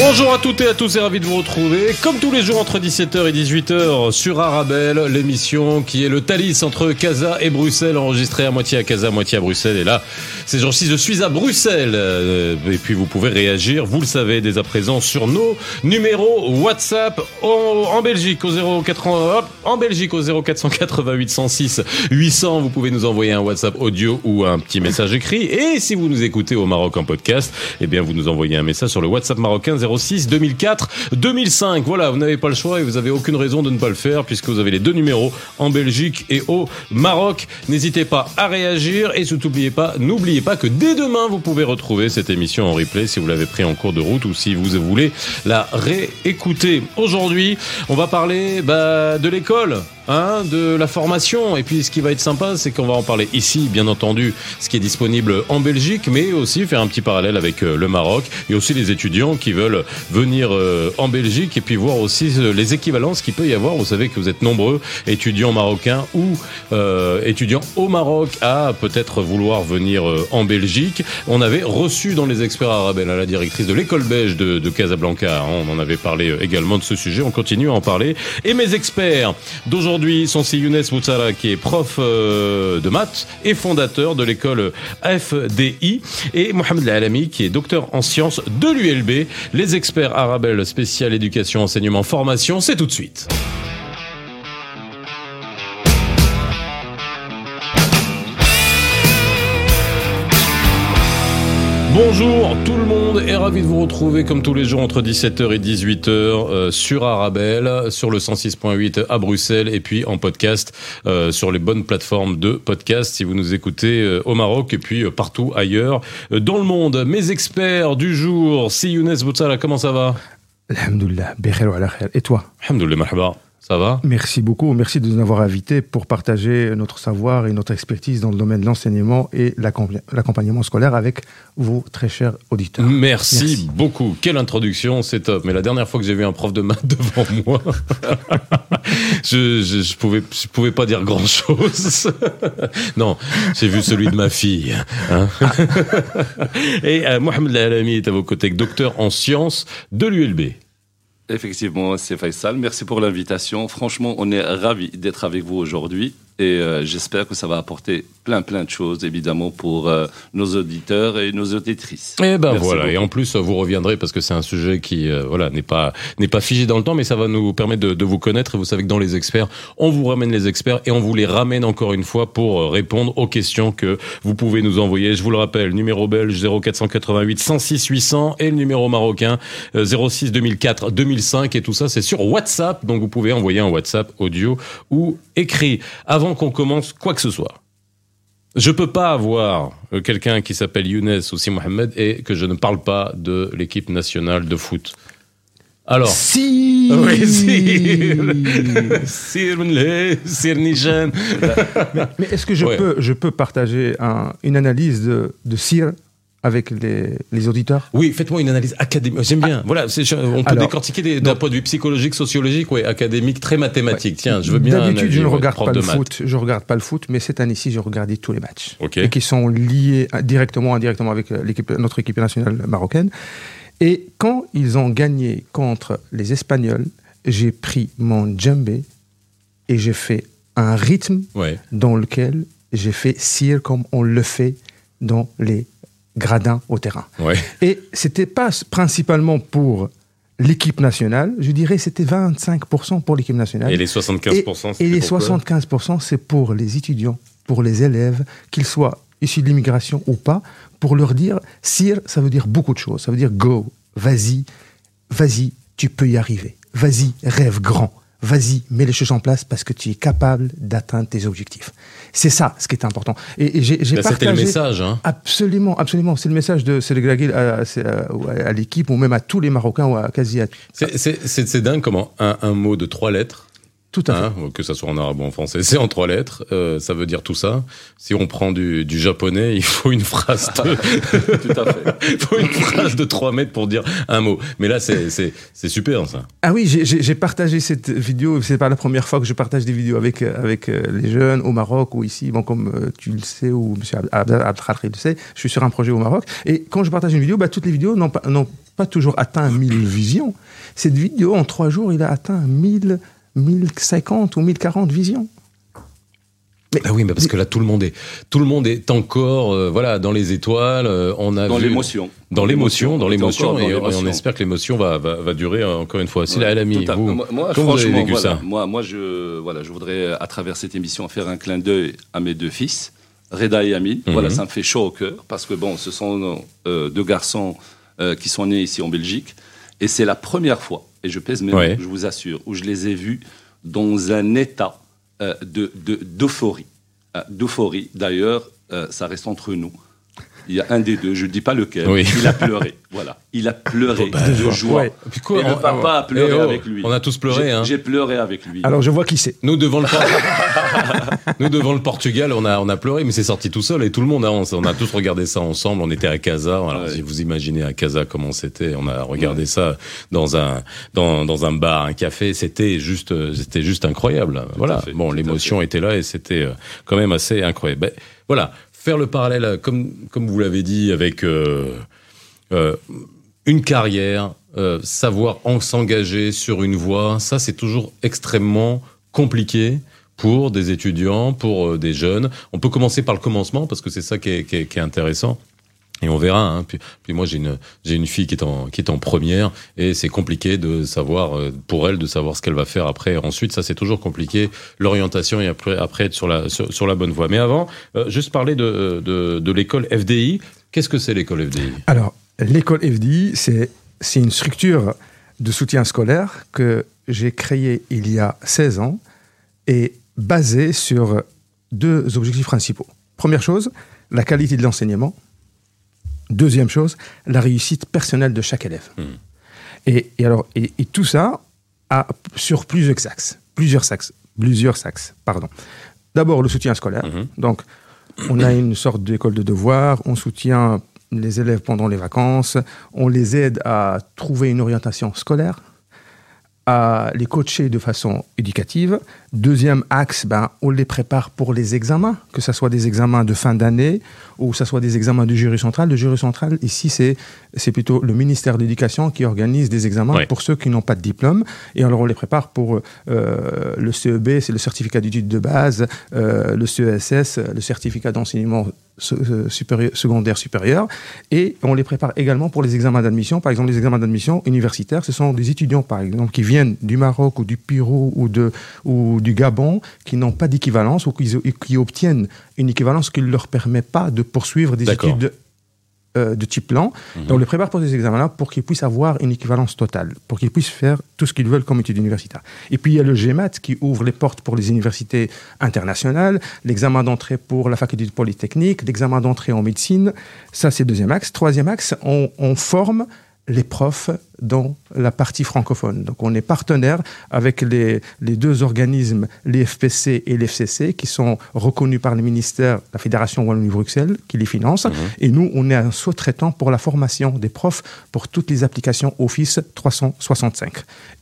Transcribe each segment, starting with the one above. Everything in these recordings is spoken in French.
Bonjour à toutes et à tous et ravi de vous retrouver comme tous les jours entre 17h et 18h sur Arabelle, l'émission qui est le Thalys entre Casa et Bruxelles, enregistrée à moitié à Casa, moitié à Bruxelles. Et là, ces jours-ci, je suis à Bruxelles. Euh, Et puis vous pouvez réagir, vous le savez dès à présent, sur nos numéros WhatsApp en, Belgique au 080, hop, en Belgique au 0488 106 800. Vous pouvez nous envoyer un WhatsApp audio ou un petit message écrit. Et si vous nous écoutez au Maroc en podcast, eh bien vous nous envoyez un message sur le WhatsApp marocain 06 2004 2005. Voilà, vous n'avez pas le choix et vous avez aucune raison de ne pas le faire puisque vous avez les deux numéros en Belgique et au Maroc. N'hésitez pas à réagir et surtout n'oubliez pas, pas que dès demain vous pouvez retrouver cette émission en replay si vous l'avez pris en cours de route ou si vous voulez la réécouter. Aujourd'hui, on va parler bah, de l'école. Hein, de la formation. Et puis ce qui va être sympa c'est qu'on va en parler ici bien entendu ce qui est disponible en Belgique mais aussi faire un petit parallèle avec euh, le Maroc. Et aussi les étudiants qui veulent venir euh, en Belgique et puis voir aussi euh, les équivalences qu'il peut y avoir. Vous savez que vous êtes nombreux étudiants marocains ou euh, étudiants au Maroc à peut-être vouloir venir en Belgique. On avait reçu dans les experts arabes la directrice de l'école belge de, de Casablanca hein, on en avait parlé également de ce sujet. On continue à en parler. Et mes experts d'aujourd'hui sont si Younes Moussara qui est prof euh, de maths et fondateur de l'école FDI et Mohamed Alami qui est docteur en sciences de l'ULB. Les experts Arabelle spécial éducation, enseignement, formation, c'est tout de suite. Bonjour tout ravi de vous retrouver comme tous les jours entre 17h et 18h euh, sur Arabelle, sur le 106.8 à Bruxelles et puis en podcast euh, sur les bonnes plateformes de podcast si vous nous écoutez euh, au Maroc et puis partout ailleurs dans le monde. Mes experts du jour, si Younes Boutsala, comment ça va? Wa ala khair. Et toi? Alhamdoulilah, marhaba. Ça va Merci beaucoup. Merci de nous avoir invités pour partager notre savoir et notre expertise dans le domaine de l'enseignement et l'accompa- l'accompagnement scolaire avec vous, très chers auditeurs. Merci, Merci. beaucoup. Quelle introduction, c'est top. Mais la dernière fois que j'ai vu un prof de maths devant moi, je, je, je pouvais, je pouvais pas dire grand chose. non, j'ai vu celui de ma fille. hein. Et euh, Mohamed Alami est à vos côtés, docteur en sciences de l'ULB. Effectivement, c'est Faisal. Merci pour l'invitation. Franchement, on est ravis d'être avec vous aujourd'hui et euh, j'espère que ça va apporter plein, plein de choses, évidemment, pour euh, nos auditeurs et nos auditrices. Et ben Merci voilà. beaucoup. Et en plus, vous reviendrez parce que c'est un sujet qui, euh, voilà, n'est pas n'est pas figé dans le temps, mais ça va nous permettre de, de vous connaître. Et vous savez que dans les experts, on vous ramène les experts et on vous les ramène encore une fois pour euh, répondre aux questions que vous pouvez nous envoyer. Je vous le rappelle, numéro belge 0488 106 800 et le numéro marocain euh, 06 2004 2005 et tout ça, c'est sur WhatsApp. Donc vous pouvez envoyer un WhatsApp audio ou écrit avant qu'on commence quoi que ce soit. Je peux pas avoir euh, quelqu'un qui s'appelle Younes ou Si Mohamed et que je ne parle pas de l'équipe nationale de foot. Alors. Si Oui, si. Sir Sir Nijan. Mais est-ce que je, Ouais. peux, je peux partager un- une analyse de, de CIR avec les, les auditeurs? Oui, faites-moi une analyse académique. J'aime bien. Voilà, c'est- on peut Alors, décortiquer des- d'un point de vue psychologique, sociologique, ouais, académique, très mathématique. Tiens, je veux bien. D'habitude, je ne regarde pas le maths. foot. Je regarde pas le foot, mais cette année-ci, j'ai regardé tous les matchs. Et qui sont liés directement, indirectement avec euh, notre équipe nationale marocaine. Et quand ils ont gagné contre les Espagnols, j'ai pris mon djembé et j'ai fait un rythme Ouais. dans lequel j'ai fait cire comme on le fait dans les gradins au terrain. Ouais. Et c'était pas principalement pour l'équipe nationale, je dirais c'était 25% pour l'équipe nationale. Et les 75%, Et, et les pourquoi 75%, c'est pour les étudiants, pour les élèves, qu'ils soient issus de l'immigration ou pas, pour leur dire, sire, ça veut dire beaucoup de choses. Ça veut dire go, vas-y, vas-y, tu peux y arriver. Vas-y, rêve grand. Vas-y, mets les choses en place parce que tu es capable d'atteindre tes objectifs. C'est ça ce qui est important. Et, et j'ai j'ai Là, C'était le partagé- message, hein. Absolument, absolument. C'est le message de Sénégal à, à, à l'équipe ou même à tous les Marocains ou à quasi à C'est- C'est c'est- c'est dingue comment un, un mot de trois lettres Tout à fait. Hein, que ça soit en arabe ou en français, c'est en trois lettres. Euh, ça veut dire tout ça. Si on prend du, du japonais, il faut une phrase de, Tout à fait. il faut une phrase de 3 mètres pour dire un mot. Mais là, c'est super ça. Ah oui, j'ai- partagé cette vidéo. C'est pas la première fois que je partage des vidéos avec euh, avec euh, les jeunes au Maroc ou ici. Bon, comme tu le sais ou Monsieur Abd- Abdelkhadir le sait, je suis sur un projet au Maroc. Et quand je partage une vidéo, bah, toutes les vidéos n'ont pas, n'ont pas toujours atteint 1000 visions. Cette vidéo, en trois jours, il a atteint 1000, 1050 ou 1040 visions. Ah oui, mais parce que là, tout le monde est, tout le monde est encore, euh, voilà, dans les étoiles. euh, on a Dans l'émotion. dans l'émotion, dans l'émotion, et, on espère que l'émotion va, va, va durer euh, encore une fois. Si la l'ami, Tout à fait. vous, moi, moi, comment vous avez vécu voilà, ça moi, moi, je, voilà, je voudrais, à travers cette émission, faire un clin d'œil à mes deux fils, Reda et Amine. Mhm. Voilà, ça me fait chaud au cœur, parce que bon, ce sont euh, deux garçons euh, qui sont nés ici en Belgique, et c'est la première fois, et je pèse mes mots, Ouais. je vous assure, où je les ai vus dans un état euh, de de- d'euphorie. Euh, d'euphorie, d'ailleurs, euh, ça reste entre nous. Il y a un des deux, je ne dis pas lequel, Oui. il a pleuré. Voilà, il a pleuré Bah, de joie. Ouais. Puis quoi, Et le on- papa a pleuré Eh oh, avec lui. On a tous pleuré, J'ai- hein. J'ai pleuré avec lui. Alors, je vois qui c'est. Nous devant le nous devant le Portugal, on a on a pleuré, mais c'est sorti tout seul et tout le monde. hein, on, on a tous regardé ça ensemble. On était à Casa. Alors Ouais. si vous imaginez à Casa comment c'était, on a regardé ça dans un dans dans un bar, un café. C'était juste c'était juste incroyable. voilà. fait, bon, l'émotion était là et c'était euh, quand même assez incroyable. Ben, voilà, faire le parallèle comme comme vous l'avez dit avec. euh, euh, une carrière, euh, savoir en s'engager sur une voie, ça c'est toujours extrêmement compliqué pour des étudiants, pour des jeunes. On peut commencer par le commencement parce que c'est ça qui est- qui est intéressant. Et on verra. Hein. Puis, moi j'ai une fille qui est en première et c'est compliqué de savoir euh, pour elle de savoir ce qu'elle va faire après. Ensuite ça c'est toujours compliqué l'orientation et après être sur la bonne voie. Mais avant euh, juste parler de l'école FDI. Qu'est-ce que c'est l'école FDI Alors, l'école FDI, c'est une structure de soutien scolaire que j'ai créée il y a 16 ans et basée sur deux objectifs principaux. Première chose, la qualité de l'enseignement. Deuxième chose, la réussite personnelle de chaque élève. Mhm. Et, et alors, et, et tout ça a, sur plusieurs axes. Plusieurs axes. Plusieurs axes, pardon. D'abord, le soutien scolaire. Mhm. Donc, on a une sorte d'école de devoir, on soutient les élèves pendant les vacances, on les aide à trouver une orientation scolaire, à les coacher de façon éducative. Deuxième axe, ben, on les prépare pour les examens, que ce soit des examens de fin d'année ou que ce soit des examens du jury central. Le jury central, ici, c'est, c'est plutôt le ministère de l'Éducation qui organise des examens Ouais. pour ceux qui n'ont pas de diplôme. Et alors, on les prépare pour euh, le CEB, c'est le certificat d'études de base, euh, le CESS, le certificat d'enseignement se- supérieur- secondaire supérieur. Et on les prépare également pour les examens d'admission. Par exemple, les examens d'admission universitaires, ce sont des étudiants, par exemple, qui viennent du Maroc ou du Pérou ou, de, ou du Gabon, qui n'ont pas d'équivalence ou qui, qui obtiennent une équivalence qui ne leur permet pas de poursuivre des études euh, de type plan. Et on les prépare pour ces examens-là pour qu'ils puissent avoir une équivalence totale, pour qu'ils puissent faire tout ce qu'ils veulent comme études universitaires. Et puis il y a le GMAT qui ouvre les portes pour les universités internationales, l'examen d'entrée pour la faculté de Polytechnique, l'examen d'entrée en médecine. Ça, c'est le deuxième axe. Troisième axe, on, on forme les profs dans la partie francophone. Donc on est partenaire avec les, les deux organismes, l'IFPC et l'FCC, qui sont reconnus par le ministère, la Fédération Wallonie-Bruxelles, qui les finance. Et nous, on est un sous-traitant pour la formation des profs pour toutes les applications Office 365.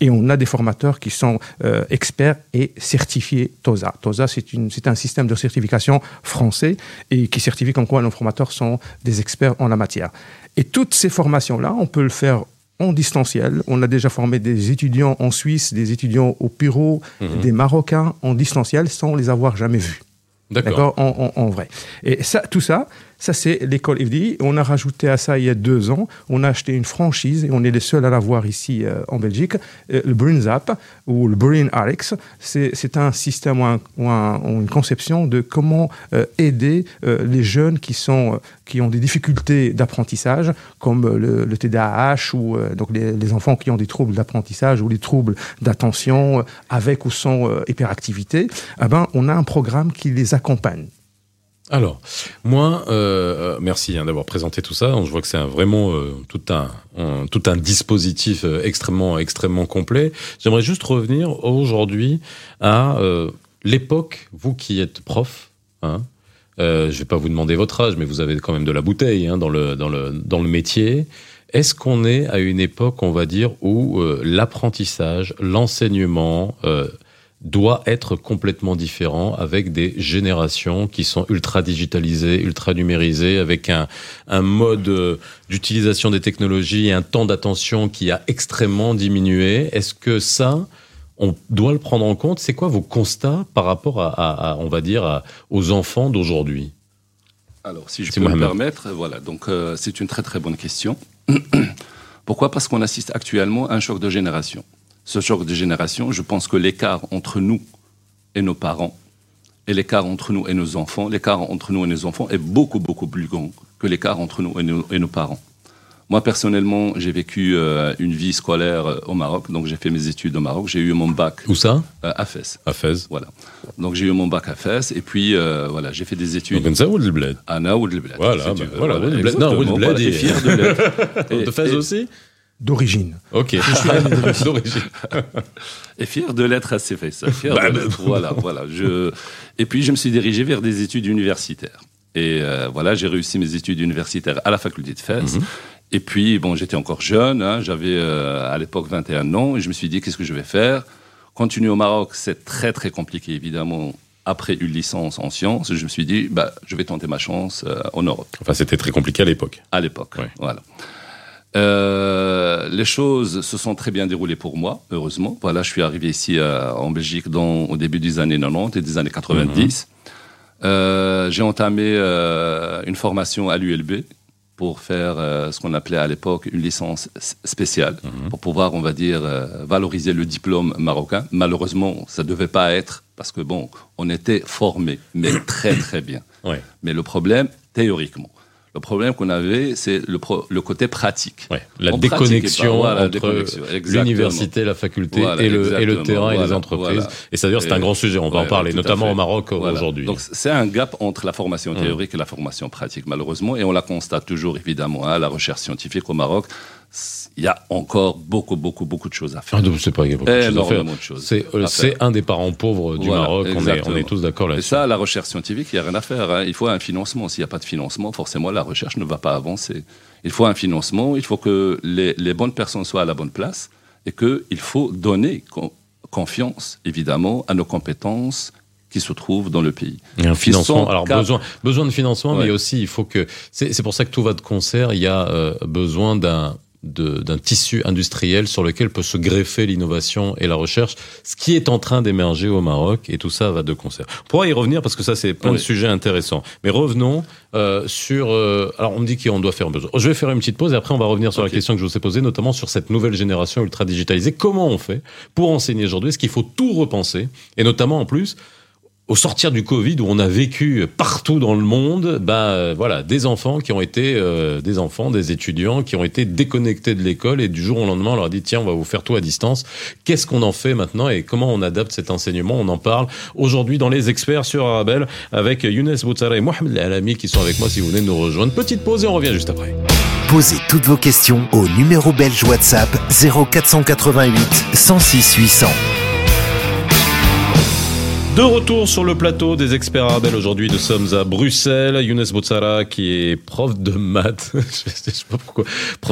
Et on a des formateurs qui sont euh, experts et certifiés TOSA. TOSA, c'est un système de certification français et qui certifie comme quoi nos formateurs sont des experts en la matière. Et toutes ces formations-là, on peut le faire en distanciel. On a déjà formé des étudiants en Suisse, des étudiants au Pérou, des Marocains en distanciel sans les avoir jamais vus. D'accord. D'accord en, en- en vrai. Et ça, tout ça, ça c'est l'école FDI. On a rajouté à ça il y a deux ans, on a acheté une franchise et on est les seuls à l'avoir ici euh, en Belgique, euh, le Brain Zap ou le Brain Alex. C'est un système ou, un- ou un- ou une conception de comment euh, aider les jeunes qui, sont, qui ont des difficultés d'apprentissage, comme le, TDAH ou donc les, enfants qui ont des troubles d'apprentissage ou des troubles d'attention avec ou sans hyperactivité. Eh ben, on a un programme qui les accompagne. Alors, moi, euh, merci hein, d'avoir présenté tout ça. Je vois que c'est vraiment euh, tout un, tout un dispositif euh, extrêmement extrêmement complet. J'aimerais juste revenir aujourd'hui à euh, l'époque. Vous qui êtes prof, hein, euh, je vais pas vous demander votre âge, mais vous avez quand même de la bouteille hein, dans le dans le dans le métier. Est-ce qu'on est à une époque, on va dire, où euh, l'apprentissage, l'enseignement euh, doit être complètement différent avec des générations qui sont ultra digitalisées, ultra numérisées, avec un, un mode euh, d'utilisation des technologies et un temps d'attention qui a extrêmement diminué. Est-ce que ça, on doit le prendre en compte? C'est quoi vos constats par rapport à, à- à, on va dire, à- aux enfants d'aujourd'hui? Alors, si je peux me permettre, voilà. Donc, euh, c'est une très très bonne question. Pourquoi? Parce qu'on assiste actuellement à un choc de génération. Ce choc de génération, je pense que l'écart entre nous et nos parents, et l'écart entre nous et nos enfants, l'écart entre nous et nos enfants est beaucoup beaucoup plus grand que l'écart entre nous et nos, et nos parents. Moi, personnellement, j'ai vécu euh, une vie scolaire euh, au Maroc, donc j'ai fait mes études au Maroc. J'ai eu mon bac Où ça? euh, à Fès. À Fès. Voilà. Donc j'ai eu mon bac à Fès, et puis euh, voilà, j'ai fait des études Donc, ça ou le bled à Naoud le Bled. Voilà, si bah, voilà. Non, Oud el Bled voilà, et fier de De Fès et- aussi D'origine. Ok. D'origine. Et fier de l'être à ces faits. Fier Bah, de bah, l'être, voilà, voilà. Je... Et puis je me suis dirigé vers des études universitaires. Et euh, voilà, j'ai réussi mes études universitaires à la faculté de Fès. Mhm. Et puis, bon, j'étais encore jeune, hein, j'avais euh, à l'époque 21 ans, et je me suis dit, qu'est-ce que je vais faire? Continuer au Maroc, c'est très très compliqué, évidemment. Après une licence en sciences, je me suis dit, bah, je vais tenter ma chance euh, en Europe. Enfin, c'était très compliqué à l'époque. à l'époque. Ouais. Voilà. Euh, les choses se sont très bien déroulées pour moi, heureusement. Voilà, je suis arrivé ici euh, en Belgique dans, au début des années 90 et des années 90. Euh, J'ai entamé euh, une formation à l'ULB pour faire ce qu'on appelait à l'époque une licence spéciale, pour pouvoir, on va dire, valoriser le diplôme marocain. Malheureusement, ça ne devait pas être, parce que bon, on était formés, mais très très bien. Ouais. Mais le problème, théoriquement, le problème qu'on avait, c'est le, pro- le côté pratique. Ouais, la On déconnexion pas, voilà, la entre l'université, la faculté Voilà, et, le, et le terrain et les entreprises. Et c'est-à-dire c'est un grand sujet, on va en parler, à notamment au Maroc euh, aujourd'hui. Donc c'est un gap entre la formation théorique et la formation pratique, malheureusement, et on la constate toujours, évidemment, hein, la recherche scientifique au Maroc. Il y a encore beaucoup, beaucoup, beaucoup de choses à faire. Ah, c'est pas beaucoup de choses à faire. C'est euh, faire. un des parents pauvres du Voilà, Maroc, on est, on exactement. est tous d'accord Et là-dessus. ça, la recherche scientifique, il n'y a rien à faire. hein. Il faut un financement. S'il n'y a pas de financement, forcément, la recherche ne va pas avancer. Il faut un financement, il faut que les, les bonnes personnes soient à la bonne place et qu'il faut donner con- confiance, évidemment, à nos compétences qui se trouvent dans le pays. Il y a un financement. Alors cap- besoin, besoin de financement, Ouais. mais aussi il faut que. C'est pour ça que tout va de concert. Il y a euh, besoin d'un d'un tissu industriel sur lequel peut se greffer l'innovation et la recherche, ce qui est en train d'émerger au Maroc, et tout ça va de concert. On pourra y revenir parce que ça, c'est plein de Oui. sujets intéressants. Mais revenons euh, sur... euh, alors, on me dit qu'on doit faire un besoin. Je vais faire une petite pause et après, on va revenir sur la question que je vous ai posée, notamment sur cette nouvelle génération ultra digitalisée. Comment on fait pour enseigner aujourd'hui? Est-ce qu'il faut tout repenser? Et notamment, en plus, au sortir du Covid, où on a vécu partout dans le monde, bah voilà, des enfants qui ont été euh, des enfants, des étudiants qui ont été déconnectés de l'école et du jour au lendemain, on leur a dit tiens, on va vous faire tout à distance. Qu'est-ce qu'on en fait maintenant et comment on adapte cet enseignement? On en parle aujourd'hui dans les experts sur Arabelle avec Younes Boutsara et Mohamed Alami qui sont avec moi si vous venez de nous rejoindre. Petite pause et on revient juste après. Posez toutes vos questions au numéro belge WhatsApp 0488 106 800. De retour sur le plateau des experts Arabelle aujourd'hui, nous sommes à Bruxelles. Younes Boutsara qui est prof de maths. je sais pas pourquoi.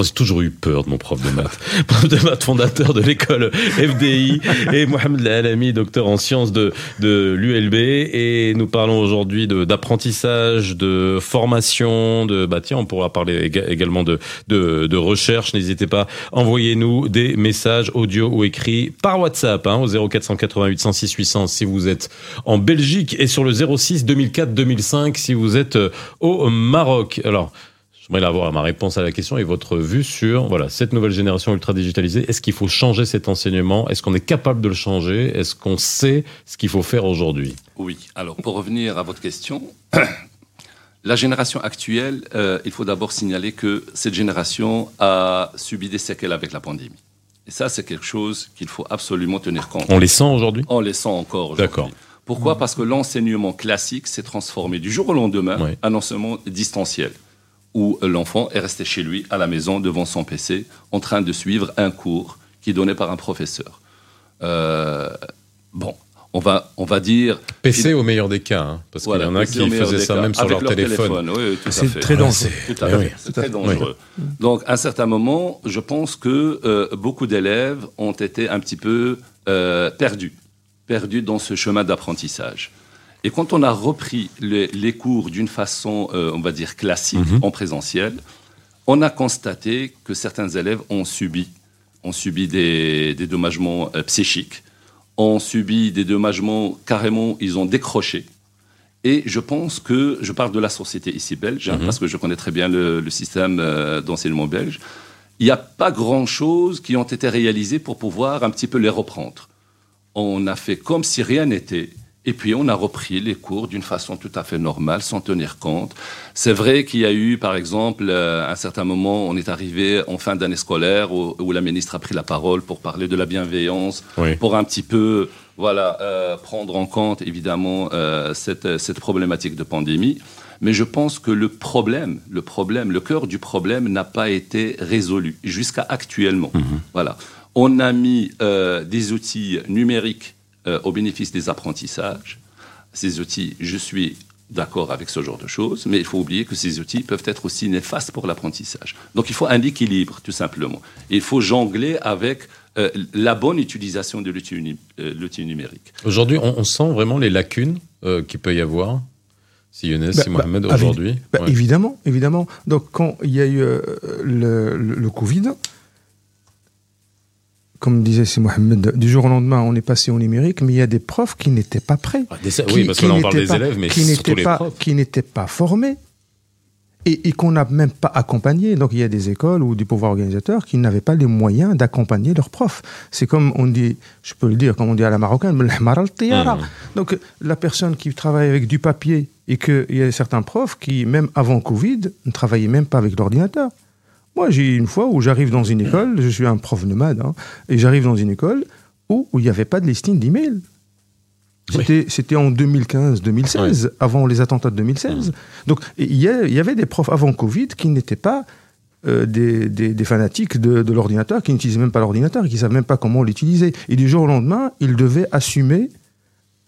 J'ai toujours eu peur de mon prof de maths. Prof de maths fondateur de l'école FDI et Mohamed Alami, docteur en sciences de, de l'ULB. Et nous parlons aujourd'hui d'apprentissage, de, formation, de, bah tiens, on pourra parler éga- également de, de, de recherche. N'hésitez pas, envoyez-nous des messages audio ou écrits par WhatsApp hein, au 0488 106 800 si vous êtes en Belgique et sur le 06 2004 2005 si vous êtes euh, au Maroc. Alors, j'aimerais avoir ma réponse à la question et votre vue sur voilà cette nouvelle génération ultra digitalisée. Est-ce qu'il faut changer cet enseignement? Est-ce qu'on est capable de le changer? Est-ce qu'on sait ce qu'il faut faire aujourd'hui? Oui. Alors, pour revenir à votre question, la génération actuelle, euh, il faut d'abord signaler que cette génération a subi des séquelles avec la pandémie. Et ça, c'est quelque chose qu'il faut absolument tenir compte. On les sent aujourd'hui? On les sent encore aujourd'hui. D'accord. Pourquoi? Parce que l'enseignement classique s'est transformé du jour au lendemain Ouais. en enseignement distanciel, où l'enfant est resté chez lui, à la maison, devant son PC, en train de suivre un cours qui est donné par un professeur. Euh, bon, on va, on va dire... PC au meilleur des cas, hein, parce Voilà, qu'il y en a qui faisaient ça cas, même sur leur téléphone. Oui, oui, tout à C'est fait. très Ouais, dangereux. c'est- Tout à Oui, fait. oui. C'est très dangereux. Donc, à un certain moment, je pense que euh, beaucoup d'élèves ont été un petit peu euh, perdus, perdus dans ce chemin d'apprentissage. Et quand on a repris les, les cours d'une façon, euh, on va dire, classique, Mhm. en présentiel, on a constaté que certains élèves ont subi, ont subi des, des dommagements euh, psychiques, ont subi des dommagements carrément, ils ont décroché. Et je pense que, je parle de la société ici belge, hein, Mhm. parce que je connais très bien le, le système euh, d'enseignement belge, il n'y a pas grand-chose qui ont été réalisés pour pouvoir un petit peu les reprendre. On a fait comme si rien n'était. Et puis on a repris les cours d'une façon tout à fait normale, sans tenir compte. C'est vrai qu'il y a eu, par exemple, euh, à un certain moment, on est arrivé en fin d'année scolaire où, où la ministre a pris la parole pour parler de la bienveillance, Oui. pour un petit peu, voilà, euh, prendre en compte évidemment euh, cette, cette problématique de pandémie. Mais je pense que le problème, le problème, le cœur du problème n'a pas été résolu jusqu'à actuellement. Voilà, on a mis euh, des outils numériques euh, au bénéfice des apprentissages. Ces outils, je suis d'accord avec ce genre de choses, mais il faut oublier que ces outils peuvent être aussi néfastes pour l'apprentissage. Donc il faut un équilibre, tout simplement. Il faut jongler avec euh, la bonne utilisation de l'outil euh, numérique. Aujourd'hui, on, on sent vraiment les lacunes euh, qu'il peut y avoir. Si Younes, Bah, si Mohamed, bah, aujourd'hui. Bah, Ouais. Évidemment, évidemment. Donc, quand il y a eu euh, le, le- le Covid, comme disait Mohamed, du jour au lendemain, on est passé au numérique, mais il y a des profs qui n'étaient pas prêts. Ah, des- qui- oui, parce que qui là, on parle des pas- élèves, mais qui n'étaient pas, profs. qui n'étaient pas formés et, et qu'on n'a même pas accompagné. Donc il y a des écoles ou des pouvoirs organisateurs qui n'avaient pas les moyens d'accompagner leurs profs. C'est comme on dit, je peux le dire, comme on dit à la marocaine. Mhm. donc la personne qui travaille avec du papier et qu'il y a certains profs qui, même avant Covid, ne travaillaient même pas avec l'ordinateur. Moi, j'ai une fois où j'arrive dans une école, je suis un prof nomade, hein, et j'arrive dans une école où il n'y avait pas de listing d'email. C'était en 2015-2016, avant les attentats de 2016. Donc, il y, avait des profs avant Covid qui n'étaient pas euh, des, des- des fanatiques de, de l'ordinateur, qui n'utilisaient même pas l'ordinateur, qui ne savent même pas comment l'utiliser. Et du jour au lendemain, ils devaient assumer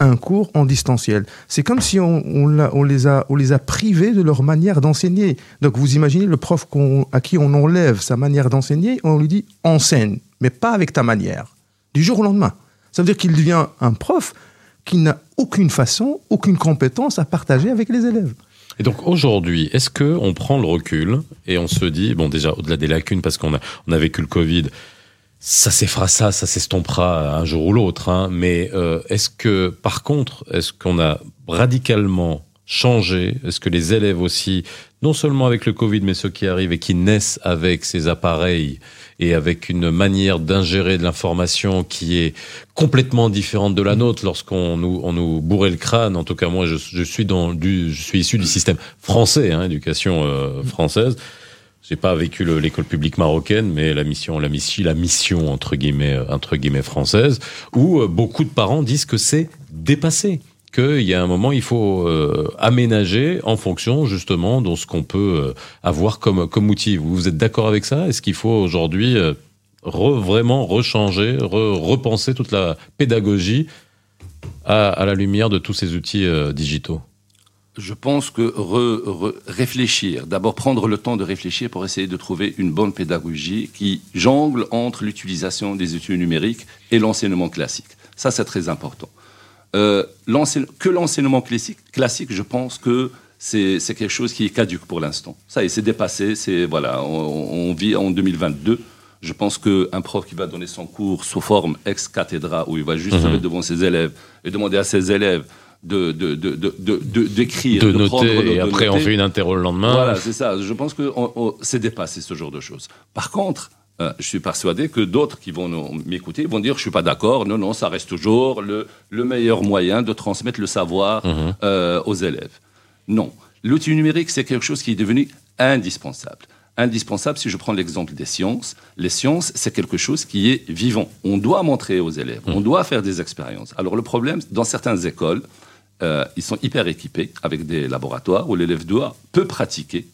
un cours en distanciel. C'est comme si on, les a, on les a privés de leur manière d'enseigner. Donc vous imaginez le prof à qui on enlève sa manière d'enseigner, on lui dit enseigne, mais pas avec ta manière. Du jour au lendemain. Ça veut dire qu'il devient un prof qui n'a aucune façon, aucune compétence à partager avec les élèves. Et donc aujourd'hui, est-ce que on prend le recul et on se dit, bon déjà au-delà des lacunes, parce qu'on a, a vécu le Covid, ça s'effra ça, ça s'estompera un jour ou l'autre, hein, mais euh, est-ce que par contre, est-ce qu'on a radicalement changé? Est-ce que les élèves aussi, non seulement avec le Covid, mais ceux qui arrivent et qui naissent avec ces appareils et avec une manière d'ingérer de l'information qui est complètement différente de la nôtre lorsqu'on nous, on nous bourrait le crâne. En tout cas, moi, je, je suis dans du, je suis issu du système français, hein, éducation euh, française. J'ai pas vécu le- l'école publique marocaine, mais la mission, la mission, la mission entre guillemets, euh, entre guillemets française, où euh, beaucoup de parents disent que c'est dépassé, qu'il y a un moment il faut euh, aménager en fonction justement de ce qu'on peut avoir comme comme outil. Vous, êtes d'accord avec ça? Est-ce qu'il faut aujourd'hui re- vraiment rechanger, re- repenser toute la pédagogie à, la lumière de tous ces outils digitaux? Je pense que re- re- réfléchir, d'abord prendre le temps de réfléchir pour essayer de trouver une bonne pédagogie qui jongle entre l'utilisation des outils numériques et l'enseignement classique. Ça, c'est très important. Euh, que l'enseignement classique, classique, je pense que c'est quelque chose qui est caduque pour l'instant. Ça y est, c'est dépassé. C'est voilà, on, on vit en 2022. Je pense qu'un prof qui va donner son cours sous forme ex cathedra, où il va juste se mettre devant ses élèves et demander à ses élèves de de de de de- de- d'écrire, De, de, prendre noter et de après on fait une interro le lendemain. Voilà, c'est ça. Je pense que on- on- c'est dépassé ce genre de choses. Par contre, euh, je suis persuadé que d'autres qui vont m'écouter vont dire je suis pas d'accord. Non, non, ça reste toujours le, le meilleur moyen de transmettre le savoir Mhm. euh, aux élèves. Non, l'outil numérique c'est quelque chose qui est devenu indispensable. Indispensable si je prends l'exemple des sciences. Les sciences, c'est quelque chose qui est vivant. On doit montrer aux élèves, on doit faire des expériences. Alors le problème, dans certaines écoles, euh, ils sont hyper équipés avec des laboratoires où l'élève doit peut pratiquer.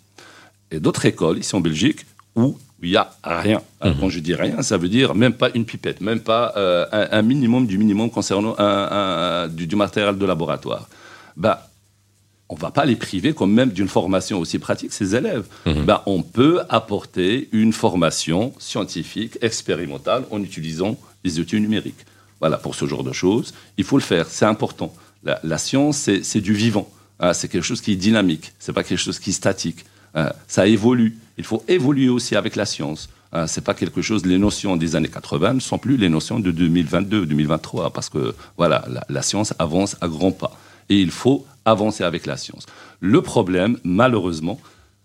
Et d'autres écoles, ici en Belgique, où il n'y a rien. Alors, Quand je dis rien, ça veut dire même pas une pipette, même pas euh, un, un minimum du minimum concernant un- un- un- du, du matériel de laboratoire. Bah, on va pas les priver quand même d'une formation aussi pratique, ces élèves. Ben, on peut apporter une formation scientifique, expérimentale, en utilisant les outils numériques. Voilà, pour ce genre de choses, il faut le faire, c'est important. La, la science, c'est c'est du vivant. hein, c'est quelque chose qui est dynamique, c'est pas quelque chose qui est statique. hein, ça évolue. Il faut évoluer aussi avec la science. Hein, c'est pas quelque chose. Les notions des années 80 ne sont plus les notions de 2022, 2023, parce que voilà, la, la science avance à grands pas et il faut avancer avec la science. Le problème, malheureusement,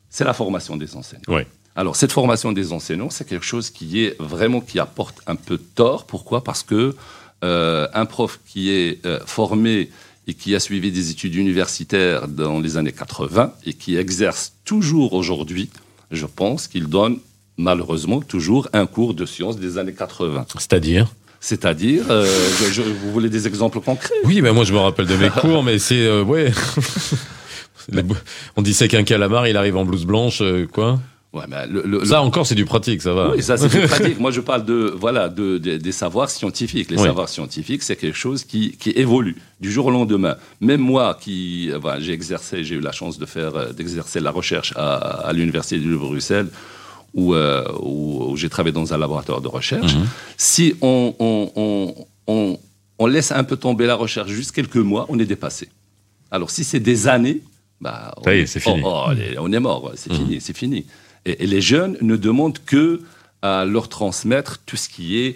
c'est la formation des enseignants. Oui. Alors, cette formation des enseignants, c'est quelque chose qui est vraiment qui apporte un peu de tort. Pourquoi? Parce que euh, un prof qui est euh, formé et qui a suivi des études universitaires dans les années 80 et qui exerce toujours aujourd'hui, je pense qu'il donne malheureusement toujours un cours de sciences des années 80. C'est-à-dire? C'est-à-dire, euh, je- vous voulez des exemples concrets? Oui, ben moi je me rappelle de mes cours, mais c'est euh, ouais. On disait qu'un calamar, il arrive en blouse blanche, euh, quoi. Ouais, mais le- le- Ça encore, c'est du pratique, ça va. Oui, ça c'est plus pratique. Moi, je parle de voilà de, de- des savoirs scientifiques. Les Oui. savoirs scientifiques, c'est quelque chose qui, qui évolue du jour au lendemain. Même moi, qui voilà, j'ai exercé, j'ai eu la chance de faire d'exercer la recherche à, à l'université de Bruxelles, où, euh, où, où j'ai travaillé dans un laboratoire de recherche. Mhm. Si on, on, on, laisse un peu tomber la recherche juste quelques mois, on est dépassé. Alors, si c'est des années, bah, est, on- fini. oh, oh, on est mort, c'est Mhm. fini, c'est fini. Et, et les jeunes ne demandent que à leur transmettre tout ce qui est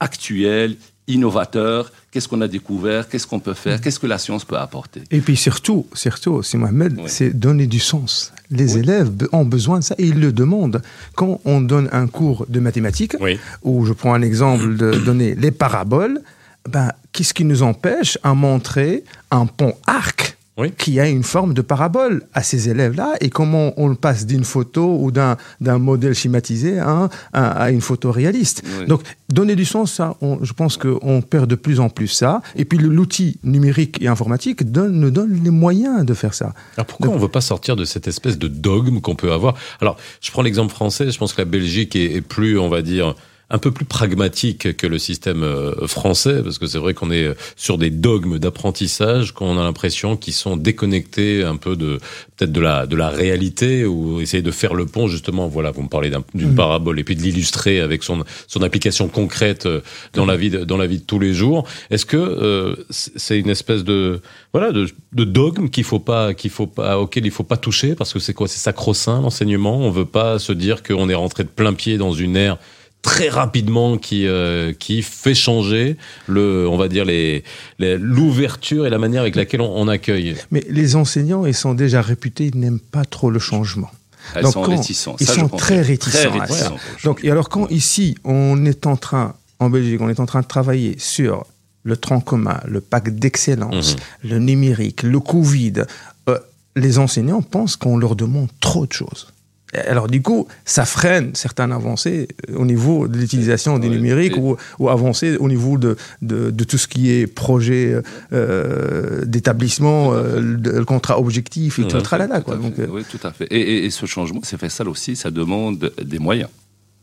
actuel, innovateur, qu'est-ce qu'on a découvert, qu'est-ce qu'on peut faire, qu'est-ce que la science peut apporter. Et puis surtout, surtout, c'est Mohamed, Oui. c'est donner du sens. Les Oui. élèves ont besoin de ça et ils le demandent. Quand on donne un cours de mathématiques, Oui. où je prends un exemple de donner les paraboles, ben, qu'est-ce qui nous empêche à montrer un pont arc Oui. qui a une forme de parabole à ces élèves-là et comment on le passe d'une photo ou d'un d'un modèle schématisé à, un- à, à une photo réaliste. Oui. Donc, donner du sens, ça, on- je pense qu'on perd de plus en plus ça. Et puis, l'outil numérique et informatique donne, nous donne les moyens de faire ça. Alors pourquoi on ne veut pas sortir de cette espèce de dogme qu'on peut avoir? Alors, je prends l'exemple français, je pense que la Belgique est, est plus, on va dire, un peu plus pragmatique que le système euh, français, parce que c'est vrai qu'on est sur des dogmes d'apprentissage, qu'on a l'impression qu'ils sont déconnectés un peu de peut-être de la de la réalité, ou essayer de faire le pont justement. Voilà, vous me parlez d'un- d'une parabole et puis de l'illustrer avec son son application concrète euh, dans la vie de, dans la vie de tous les jours. Est-ce que euh, c'est c'est une espèce de voilà de, de dogme qu'il faut pas qu'il faut pas auquel il faut pas toucher? Parce que c'est quoi? C'est sacro-saint l'enseignement? On veut pas se dire qu'on est rentré de plein pied dans une ère très rapidement qui euh, qui fait changer le on va dire les l'ouverture et la manière avec laquelle on, on accueille Mais les enseignants, ils sont déjà réputés, ils n'aiment pas trop le changement. Elles Donc, sont quand- réticents. Ils Ça, sont très réticents. Très réticents. Donc, et alors quand ici, on est en train, en Belgique, on est en train de travailler sur le tronc commun, le pacte d'excellence, le numérique, le Covid, euh, les enseignants pensent qu'on leur demande trop de choses. Alors du coup, ça freine certaines avancées euh, au niveau de l'utilisation du numérique ou, ou avancées au niveau de, de, de tout ce qui est projet euh, d'établissement, euh, le, le contrat objectif et tout Ouais, le tralala. Tout Quoi. à Donc, fait. euh, Oui, tout à fait. Et, et- et ce changement, c'est fait ça aussi, ça demande des moyens.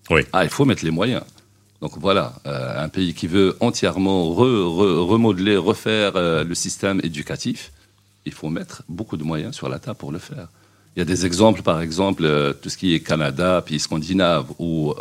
Oui. Ah, il faut mettre les moyens. Donc voilà, euh, un pays qui veut entièrement re- re- remodeler, refaire euh, le système éducatif, il faut mettre beaucoup de moyens sur la table pour le faire. Il y a des exemples, par exemple, euh, tout ce qui est Canada, pays scandinave, où euh,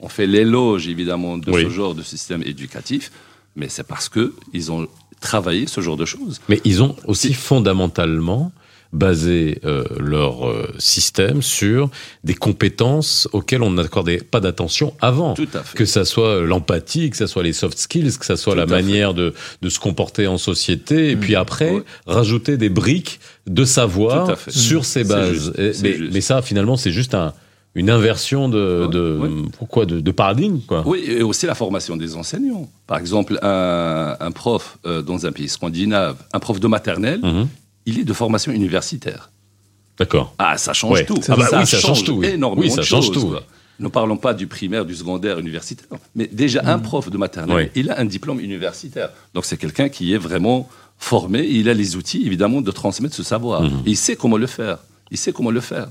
on fait l'éloge évidemment de Oui. ce genre de système éducatif, mais c'est parce qu'ils ont travaillé ce genre de choses. Mais ils ont aussi fondamentalement basé euh, leur euh, système sur des compétences auxquelles on n'accordait pas d'attention avant. Tout à fait. Que ça soit euh, l'empathie, que ça soit les soft skills, que ça soit Tout la fait. Manière de, de se comporter en société, et puis après, Ouais. rajouter des briques de savoir sur ces bases. Et- mais, ça, finalement, c'est juste un, une inversion de, de, pourquoi, de, de paradigme. Quoi. Oui, et aussi la formation des enseignants. Par exemple, un, un prof euh, dans un pays scandinave, un prof de maternelle, Mhm. Il est de formation universitaire. D'accord. Ah, ça change Ouais. tout. Ah bah oui, ça change tout, oui. Énormément Oui, ça de change choses, tout. Ne parlons pas du primaire, du secondaire, universitaire. Mais déjà, un prof de maternelle, il a un diplôme universitaire. Donc, c'est quelqu'un qui est vraiment formé. et il a les outils, évidemment, de transmettre ce savoir. Et il sait comment le faire. Il sait comment le faire.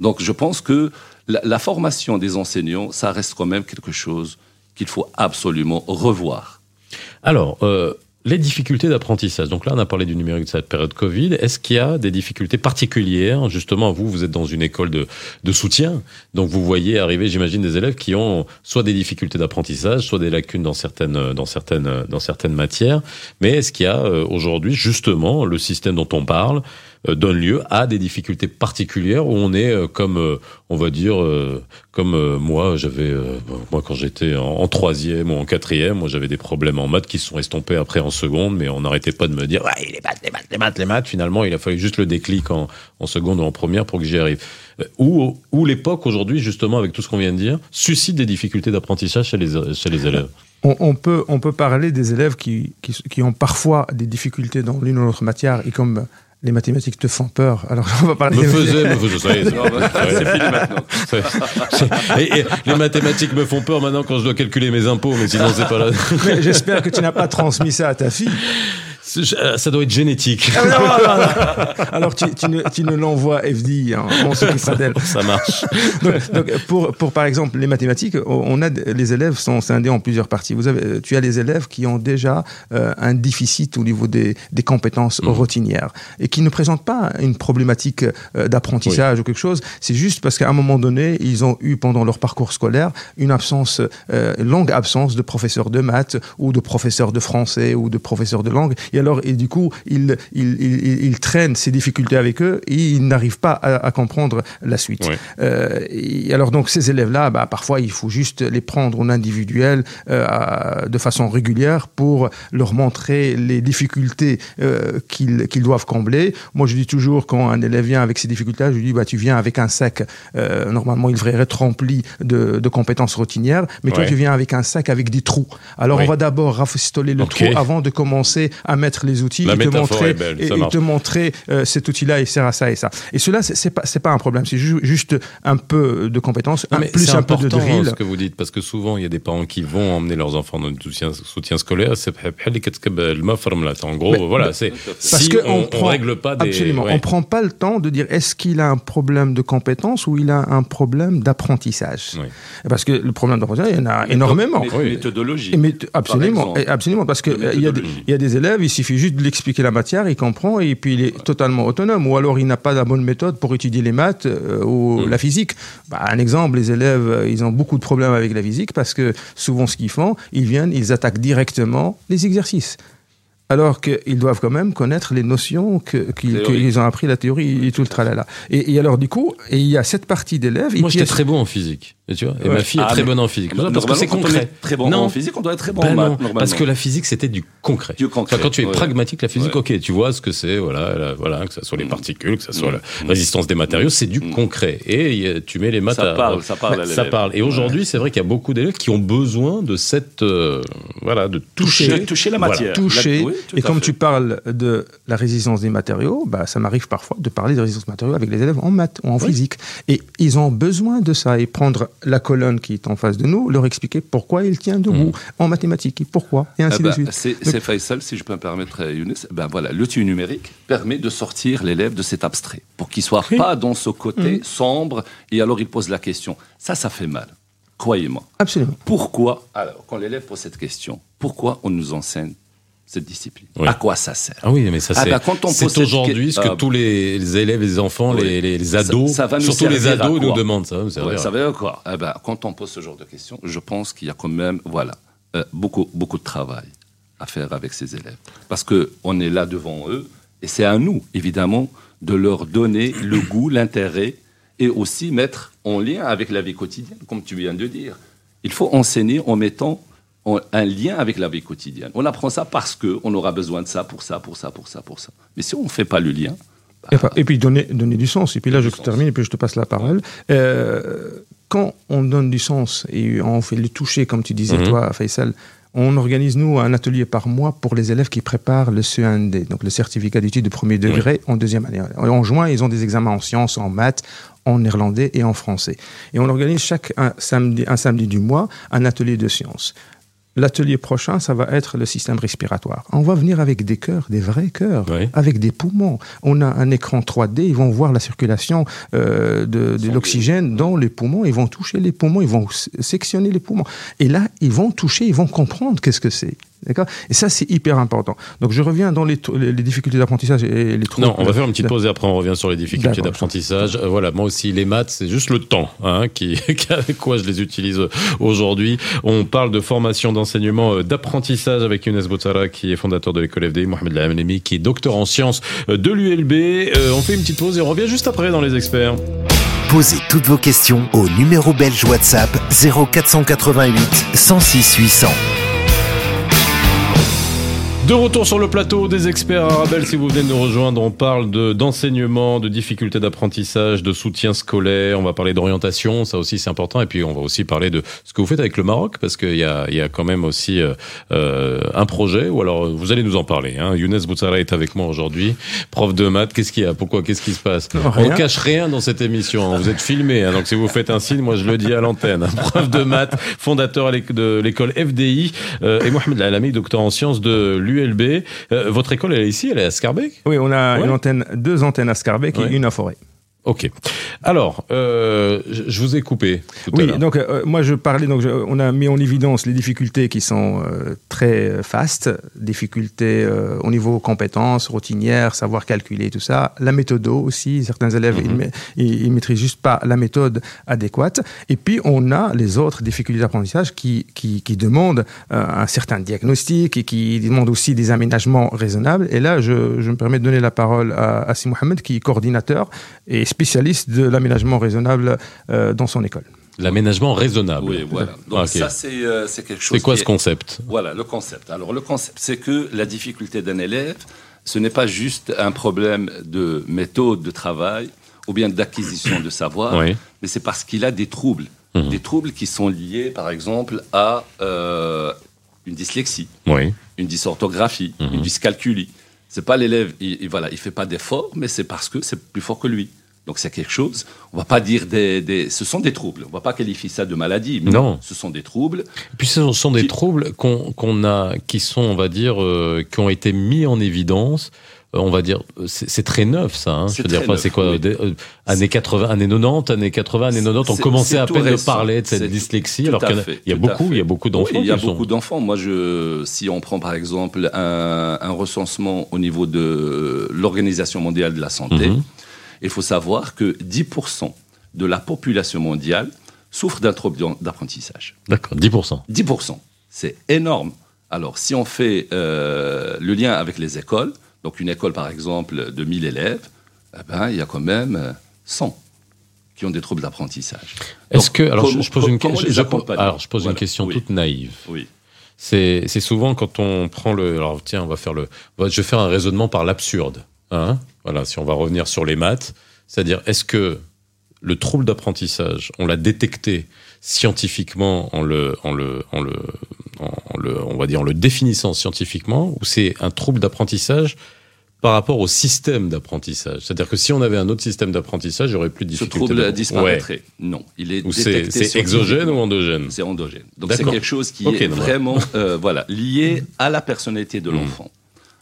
Donc, je pense que la, la formation des enseignants, ça reste quand même quelque chose qu'il faut absolument revoir. Alors, euh, les difficultés d'apprentissage. Donc là, on a parlé du numérique de cette période Covid. Est-ce qu'il y a des difficultés particulières? Justement, vous, vous êtes dans une école de, de soutien. Donc vous voyez arriver, j'imagine, des élèves qui ont soit des difficultés d'apprentissage, soit des lacunes dans certaines, dans certaines, dans certaines matières. Mais est-ce qu'il y a euh, aujourd'hui, justement, le système dont on parle donne lieu à des difficultés particulières où on est euh, comme, euh, on va dire, euh, comme euh, moi, j'avais, euh, moi quand j'étais en, troisième ou en quatrième, moi j'avais des problèmes en maths qui se sont estompés après en seconde, mais on n'arrêtait pas de me dire, ouais, les maths, les maths, les maths, les maths. Finalement, il a fallu juste le déclic en, en seconde ou en première pour que j'y arrive. Euh, Ou, ou l'époque aujourd'hui, justement, avec tout ce qu'on vient de dire, suscite des difficultés d'apprentissage chez les, chez les élèves? On, on peut, on peut parler des élèves qui, qui, qui ont parfois des difficultés dans l'une ou l'autre matière et comme les mathématiques te font peur, alors on va parler Me faisait, me faisait, ça y est, c'est- fini maintenant. c'est- et- et les mathématiques me font peur maintenant quand je dois calculer mes impôts, mais sinon c'est pas là. Mais J'espère que tu n'as pas transmis ça à ta fille. Euh, Ça doit être génétique. Ah, non, non, non, non. Alors tu, tu ne, tu ne l'envoies FDI, hein, on s'occupera d'elle. Ça marche. Donc, donc, pour, pour par exemple les mathématiques, on a les élèves sont scindés en plusieurs parties. Vous avez, tu as les élèves qui ont déjà euh, un déficit au niveau des, des compétences Mhm. routinières et qui ne présentent pas une problématique euh, d'apprentissage ou quelque chose. C'est juste parce qu'à un moment donné, ils ont eu pendant leur parcours scolaire une absence, euh, longue absence de professeurs de maths ou de professeurs de français ou de professeurs de langue. Et alors, et du coup, ils, ils, ils, ils traînent ces difficultés avec eux et ils n'arrivent pas à, à comprendre la suite. Euh, et alors donc ces élèves-là, bah, parfois il faut juste les prendre en individuel euh, de façon régulière pour leur montrer les difficultés euh, qu'ils doivent combler. Moi je dis toujours quand un élève vient avec ces difficultés, je lui dis bah tu viens avec un sac. euh, normalement il devrait être rempli de, de compétences routinières, mais toi tu viens avec un sac avec des trous. Alors on va d'abord rafistoler le trou avant de commencer à mettre les outils La et te montrer belle, et, te montrer euh, cet outil-là il sert à ça et ça. Et cela, c'est pas, c'est pas un problème, c'est ju- juste un peu de compétences, un, plus un peu de important, drill. ce que vous dites, parce que souvent, il y a des parents qui vont emmener leurs enfants dans le soutien, soutien scolaire. C'est en gros, Mais- voilà, c'est Parce si que on, on on prend- règle pas des. Absolument. ouais. On prend pas le temps de dire est-ce qu'il a un problème de compétence ou il a un problème d'apprentissage? Oui. Parce que le problème d'apprentissage, il y en a énormément. Méthodologie. Et t- absolument, absolument, parce que De euh, il y, a des- méthodologie. il y a des élèves, il suffit juste de lui expliquer la matière, il comprend et puis il est totalement autonome. Ou alors il n'a pas la bonne méthode pour étudier les maths euh, ou Mm. la physique. Bah, un exemple, les élèves, euh, ils ont beaucoup de problèmes avec la physique parce que souvent ce qu'ils font, ils viennent, ils attaquent directement les exercices. Alors qu'ils doivent quand même connaître les notions qu'ils ont appris, la théorie et tout le tralala. Et, et alors du coup, et il y a cette partie d'élèves. Moi, j'étais très bon en physique. Et tu vois, et Ouais. ma fille est Ah, très bonne en physique. Parce que c'est concret. est très bon non, en physique, on doit être très bon Ben en non, maths, normalement. parce que la physique, c'était du concret. Du concret, Enfin, quand tu es ouais. pragmatique, la physique, Ouais. ok, tu vois ce que c'est, voilà, la- voilà, que ce soit les Mm. particules, que ce soit Mm. la résistance des matériaux, c'est du Mm. concret. Et a- tu mets les maths Ça à- parle, ça parle à ça parle. Et aujourd'hui, c'est vrai qu'il y a beaucoup d'élèves qui ont besoin de cette, euh, voilà, de toucher, Toucher, toucher la Voilà. matière. toucher. Et comme fait. tu parles de la résistance des matériaux, bah, ça m'arrive parfois de parler de résistance des matériaux avec les élèves en maths ou en physique. Et ils ont besoin de ça et prendre la colonne qui est en face de nous, leur expliquer pourquoi il tient debout en mathématiques et pourquoi, et ainsi Ah bah, de suite. c'est Faisal, si je peux me permettre, euh, Younes. Ben voilà, l'outil numérique permet de sortir l'élève de cet abstrait pour qu'il soit Oui. pas dans ce côté Mhm. sombre et alors il pose la question. Ça, ça fait mal. Croyez-moi. Absolument. Pourquoi Alors, quand l'élève pose cette question, pourquoi on nous enseigne cette discipline Oui. À quoi ça sert Ah oui, mais ça Ah c'est bah, on c'est aujourd'hui ce que que- ah, tous les, les élèves les enfants, Oui. les, les- les Ça- ados, ça va nous surtout les ados, nous demandent ça. va nous Ouais, ça veut dire quoi Eh ben, Quand on pose ce genre de questions, je pense qu'il y a quand même voilà, euh, beaucoup, beaucoup de travail à faire avec ces élèves. Parce qu'on est là devant eux, et c'est à nous, évidemment, de leur donner le goût, l'intérêt, et aussi mettre en lien avec la vie quotidienne, comme tu viens de dire. Il faut enseigner en mettant un lien avec la vie quotidienne. On apprend ça parce qu'on aura besoin de ça, pour ça, pour ça, pour ça, pour ça. Mais si on ne fait pas le lien, bah, Et, puis donner, donner du sens. Et puis là, je sens. termine et puis je te passe la parole. Euh, quand on donne du sens et on fait le toucher, comme tu disais Mhm. toi, Faisal, On organise, nous, un atelier par mois pour les élèves qui préparent le CEND, donc le certificat d'études de premier degré en deuxième année. En juin, ils ont des examens en sciences, en maths, en néerlandais et en français. Et on organise chaque un samedi, un samedi du mois un atelier de sciences. L'atelier prochain, ça va être le système respiratoire. On va venir avec des cœurs, des vrais cœurs, Oui. avec des poumons. On a un écran 3D, ils vont voir la circulation euh, de, de l'oxygène dans les poumons, ils vont toucher les poumons, ils vont sectionner les poumons. Et là, ils vont toucher, ils vont comprendre qu'est-ce que c'est. D'accord? Et ça, c'est hyper important. Donc, je reviens dans les, trou- les, les difficultés d'apprentissage et les troubles. Non, on va faire une petite pause et après on revient sur les difficultés d'apprentissage. Euh, voilà, moi aussi les maths, c'est juste le temps hein, qui, quoi je les utilise aujourd'hui. On parle de formation d'enseignement euh, d'apprentissage avec Younes Boutsara qui est fondateur de l'école FDI, Mohamed Lahamlemi qui est docteur en sciences euh, de l'ULB. Euh, on fait une petite pause et on revient juste après dans les experts. Posez toutes vos questions au numéro belge WhatsApp 0488 106 800. De retour sur le plateau des experts Arabelle, si vous venez de nous rejoindre, on parle de d'enseignement, de difficultés d'apprentissage, de soutien scolaire, on va parler d'orientation, ça aussi c'est important, et puis on va aussi parler de ce que vous faites avec le Maroc, parce qu'il y a, il y a quand même aussi euh, euh, un projet, ou alors vous allez nous en parler. Hein. Younes Boutsara est avec moi aujourd'hui, prof de maths, qu'est-ce qu'il y a Pourquoi Qu'est-ce qui se passe? Non, On ne cache rien dans cette émission, hein. vous êtes filmé, hein, donc si vous faites un signe, moi je le dis à l'antenne. hein. Prof de maths, fondateur de l'école FDI, euh, et Mohamed Alami, docteur en sciences de l'ULB. Euh, votre école, elle est ici, elle est à Scarbeck? Oui, on a Ouais. une antenne, deux antennes à Scarbeck Ouais. et une à Forêt. Ok. Alors, euh, je vous ai coupé tout à Oui, donc euh, moi je parlais, donc je- on a mis en évidence les difficultés qui sont euh, très fastes, difficultés au niveau compétences, routinières, savoir calculer, tout ça. La méthode aussi, certains élèves, ils, ma- ils, ils maîtrisent juste pas la méthode adéquate. Et puis on a les autres difficultés d'apprentissage qui, qui, qui demandent un certain diagnostic et qui demandent aussi des aménagements raisonnables. Et là, je, je me permets de donner la parole à Assim Mohamed, qui est coordinateur et spécialiste de l'aménagement raisonnable euh, dans son école. L'aménagement raisonnable. Oui, voilà. Donc Ah, ok. ça, c'est euh, quelque chose C'est quoi qui ce est- concept? Voilà, le concept. Alors, le concept, c'est que la difficulté d'un élève, ce n'est pas juste un problème de méthode de travail ou bien d'acquisition de savoir, Oui. mais c'est parce qu'il a des troubles. Mhm. Des troubles qui sont liés, par exemple, à euh, une dyslexie, Oui. une dysorthographie, Mhm. une dyscalculie. C'est pas l'élève, il, il- voilà, il fait pas d'efforts, mais c'est parce que c'est plus fort que lui. Donc c'est quelque chose. On va pas dire des, des- ce sont des troubles. On va pas qualifier ça de maladie. mais Non. ce sont des troubles. Et puis ce sont des Qui- troubles qu'on qu'on a, qui sont, on va dire, euh, qui ont été mis en évidence. Euh, on va dire, c'est c'est très neuf ça. Hein. C'est Je veux dire, enfin, c'est quoi oui. des- euh, Années 80, années 90, années 80, années 90, on commençait à peine de récent. parler de cette dyslexie, tout alors qu'il y y a beaucoup, il y a beaucoup d'enfants. Oui, il y a beaucoup d'enfants. Moi, je, si on prend par exemple un, un recensement au niveau de l'Organisation mondiale de la santé, Mhm. Il faut savoir que 10% de la population mondiale souffre d'un trouble d'apprentissage. D'accord, 10%. 10%, c'est énorme. Alors, si on fait euh, le lien avec les écoles, donc une école par exemple de 1000 élèves, eh ben, il y a quand même euh, 100 qui ont des troubles d'apprentissage. Est-ce que, alors je, pose une, je- je- alors je pose une question Oui. toute naïve. Oui. C'est souvent quand on prend le. Alors tiens, on va faire le. Je vais faire un raisonnement par l'absurde. Hein voilà, si on va revenir sur les maths, c'est-à-dire est-ce que le trouble d'apprentissage, on l'a détecté scientifiquement en le, en le, en le, en le, on va dire en le définissant scientifiquement, ou c'est un trouble d'apprentissage par rapport au système d'apprentissage? C'est-à-dire que si on avait un autre système d'apprentissage, il y aurait plus de Ce difficultés. trouble d'appren- Ouais. disparaîtrait. Non, il est Ou c'est détecté c'est exogène ou endogène? C'est endogène. Donc c'est quelque chose qui est vraiment euh, voilà, lié à la personnalité de Mhm. l'enfant.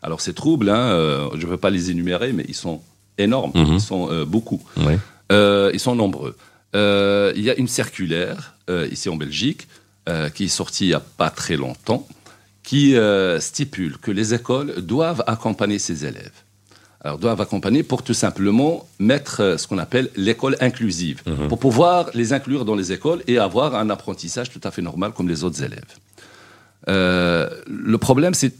Alors ces troubles, hein, euh, je ne veux pas les énumérer, mais ils sont énormes, Mhm. ils sont euh, beaucoup. Euh, ils sont nombreux. Il y a une circulaire ici en Belgique qui est sortie il n'y a pas très longtemps, qui stipule que les écoles doivent accompagner ces élèves. Alors, doivent accompagner pour tout simplement mettre ce qu'on appelle l'école inclusive, Mhm. pour pouvoir les inclure dans les écoles et avoir un apprentissage tout à fait normal comme les autres élèves. Euh, le problème, c'est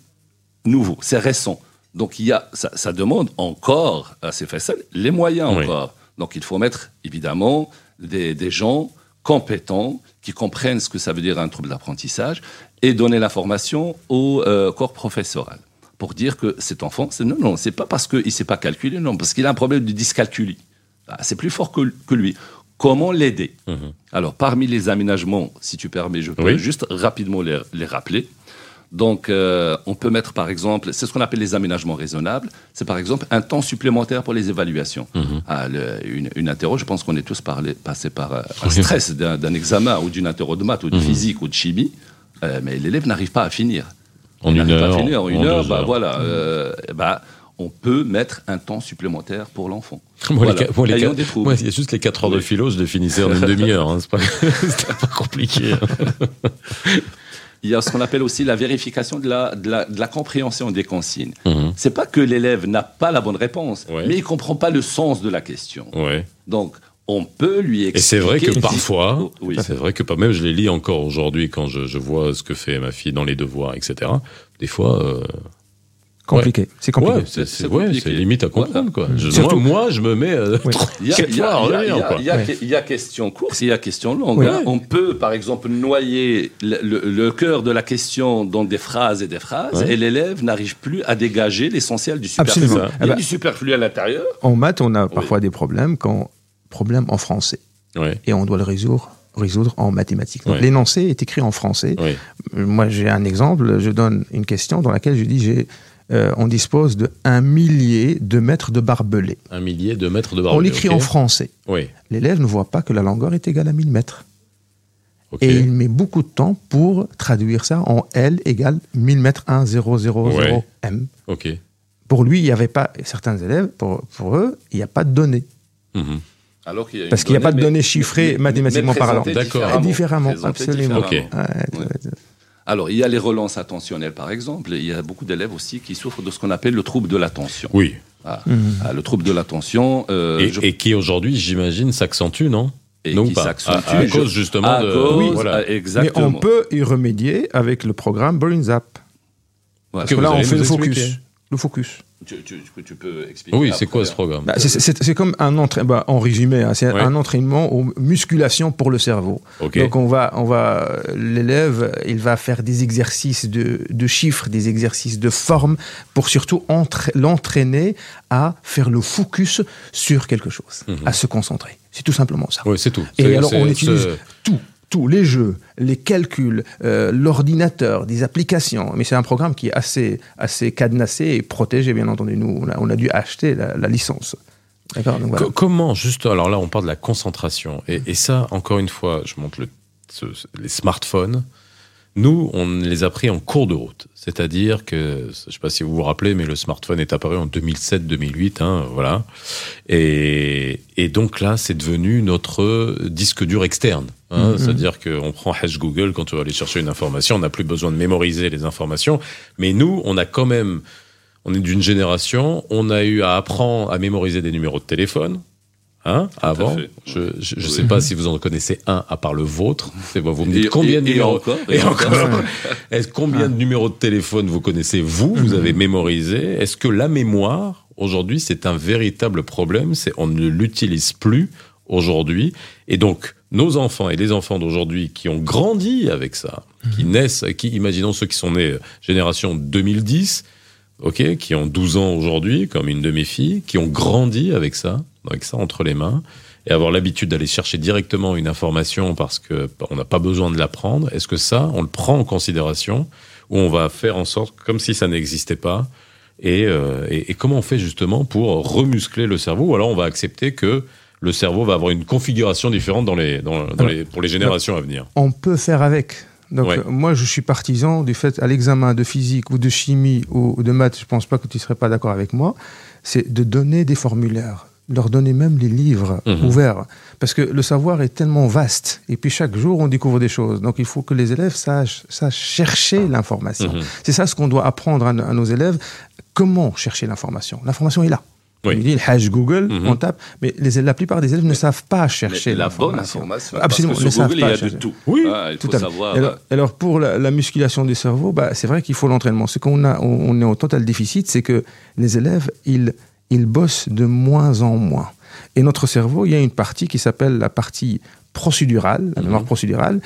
nouveau, c'est récent. Donc, il y a, ça, ça demande encore, à ces facile, les moyens Oui. encore. Donc, il faut mettre, évidemment, des, des gens compétents qui comprennent ce que ça veut dire un trouble d'apprentissage et donner l'information au euh, corps professoral pour dire que cet enfant, c'est non, non, c'est pas parce qu'il ne sait pas calculer, non, parce qu'il a un problème de dyscalculie. Ah, c'est plus fort que, que lui. Comment l'aider? Mhm. Alors, parmi les aménagements, si tu permets, je peux Oui. juste rapidement les, les rappeler. Donc, euh, on peut mettre, par exemple, c'est ce qu'on appelle les aménagements raisonnables. C'est, par exemple, un temps supplémentaire pour les évaluations. Mhm. Ah, le- une, une interro, je pense qu'on est tous parlé- passés par euh, un stress d'un, d'un examen ou d'une interro de maths ou de Mhm. physique ou de chimie, euh, mais l'élève n'arrive pas à finir. En Il une n'arrive pas à heure, finir en une en heure, bah, voilà. euh, bah, on peut mettre un temps supplémentaire pour l'enfant. Moi, les Voilà. moi, les des moi, il y a juste les 4 heures de philo, je les finissais en une demi-heure. Hein. C'est pas compliqué. hein. Il y a ce qu'on appelle aussi la vérification de la, de la, de la compréhension des consignes. Mhm. C'est pas que l'élève n'a pas la bonne réponse, Ouais. mais il comprend pas le sens de la question. Ouais. Donc, on peut lui expliquer. Et c'est vrai que parfois, Oh, oui. c'est vrai que pas même je les lis encore aujourd'hui quand je, je vois ce que fait ma fille dans les devoirs, etc. Des fois, euh, Compliqué. C'est compliqué. ouais, c'est ouais, limite à comprendre quoi. Je- Surtout- moi, moi, je me mets euh, Oui. Il y a, Ouais. question courte, il y a question longue. Oui. hein. On peut, par exemple, noyer le, le- le cœur de la question dans des phrases et des phrases, Ouais. et l'élève n'arrive plus à dégager l'essentiel du superflu. Absolument. Il y a du superflu à l'intérieur. En maths, on a parfois des problèmes quand problème en français Ouais, et on doit le résoudre résoudre en mathématiques. Ouais. l'énoncé est écrit en français. ouais. Euh, Moi, j'ai un exemple. Je donne une question dans laquelle je dis j'ai euh, on dispose de un millier de mètres de barbelés. Un millier de mètres de on barbelé. l'écrit en français. Oui. L'élève ne voit pas que la longueur est égale à 1000 mètres. ok. Et il met beaucoup de temps pour traduire ça en L égale 1000 mètres 1, 0, 0, 0, Ouais. M. Ok. Pour lui, il n'y avait pas, certains élèves, pour, pour eux, il n'y a pas de données. Mhm. Alors qu'il y a une Parce qu'il n'y a pas de mais- données chiffrées mais- mathématiquement mais parlant. D'accord. Différemment, absolument. différemment. Ok. Ouais, Ouais. Alors, il y a les relances attentionnelles, par exemple. Il y a beaucoup d'élèves aussi qui souffrent de ce qu'on appelle le trouble de l'attention. Oui. Ah. Mhm. Ah, le trouble de l'attention. euh, Et, je- et qui aujourd'hui, j'imagine, s'accentue, non et non qui pas. s'accentue. À, à cause justement à de. cause, Oui, voilà. ah, Mais exactement. on peut y remédier avec le programme Brainzap. Voilà. Que Parce que là, on fait le focus. expliquer. Le focus. Tu, tu- tu- tu peux expliquer. Oui, c'est quoi ce programme Bah, c'est- comme un entraînement, en résumé, hein, c'est Ouais. un entraînement aux musculation pour le cerveau. Donc on va, on va, l'élève, il va faire des exercices de, de chiffres, des exercices de forme, pour surtout entra- l'entraîner à faire le focus sur quelque chose, Mhm. à se concentrer. C'est tout simplement ça. Oui, c'est tout. Et alors on utilise ce- tout, tous les jeux, les calculs, euh, l'ordinateur, des applications. Mais c'est un programme qui est assez, assez cadenassé et protégé, bien entendu. Nous, on a, dû acheter la, licence. Comment, juste, alors là, on parle de la concentration. Et, ça, encore une fois, je montre les smartphones. Nous, on les a pris en cours de route. C'est-à-dire que, je ne sais pas si vous vous rappelez, mais le smartphone est apparu en 2007-2008, hein, voilà. Et, et donc là, c'est devenu notre disque dur externe. hein. Mhm. C'est-à-dire qu'on prend Hash Google quand on va aller chercher une information, on n'a plus besoin de mémoriser les informations. Mais nous, on a quand même, on est d'une génération, on a eu à apprendre à mémoriser des numéros de téléphone. Hein, avant, je ne sais Oui. pas si vous en connaissez un à part le vôtre. Vous me dites Et- combien de et- et numéros encore, et et encore. Est-ce combien de numéros de téléphone vous connaissez vous Vous avez mémorisé? Est-ce que la mémoire aujourd'hui c'est un véritable problème C'est on ne l'utilise plus aujourd'hui? Et donc nos enfants et les enfants d'aujourd'hui qui ont grandi avec ça, qui naissent, qui imaginons ceux qui sont nés euh, génération 2010, ok, qui ont 12 ans aujourd'hui, comme une de mes filles, qui ont grandi avec ça, avec ça entre les mains, et avoir l'habitude d'aller chercher directement une information parce que bah, on n'a pas besoin de l'apprendre. Est-ce que ça, on le prend en considération ou on va faire en sorte comme si ça n'existait pas et, euh, et, et comment on fait justement pour remuscler le cerveau? Ou alors on va accepter que le cerveau va avoir une configuration différente dans les, dans, dans Alors, les, pour les générations à venir. on peut faire avec. Donc Ouais. euh, moi, je suis partisan du fait, à l'examen de physique ou de chimie ou de maths, je pense pas que tu serais pas d'accord avec moi, c'est de donner des formulaires, leur donner même les livres Mhm. ouverts. Parce que le savoir est tellement vaste. Et puis chaque jour, on découvre des choses. Donc il faut que les élèves sachent, sachent chercher l'information. Mhm. C'est ça ce qu'on doit apprendre à, nos- à nos élèves. Comment chercher l'information? L'information est là. Oui. On dit le hash Google, Mhm. on tape, mais les- la plupart des élèves ne savent pas Mais chercher la bonne l'information. information. Absolument, Parce ne que sur savent Google, pas il y a de chercher. tout. Oui, Ah, il Tout faut à fait. savoir. Alors, alors, pour la, la musculation du cerveau, bah, c'est vrai qu'il faut l'entraînement. Ce qu'on a, on, on est au total déficit, c'est que les élèves, ils, ils bossent de moins en moins. Et notre cerveau, il y a une partie qui s'appelle la partie procédurale, la mémoire procédurale,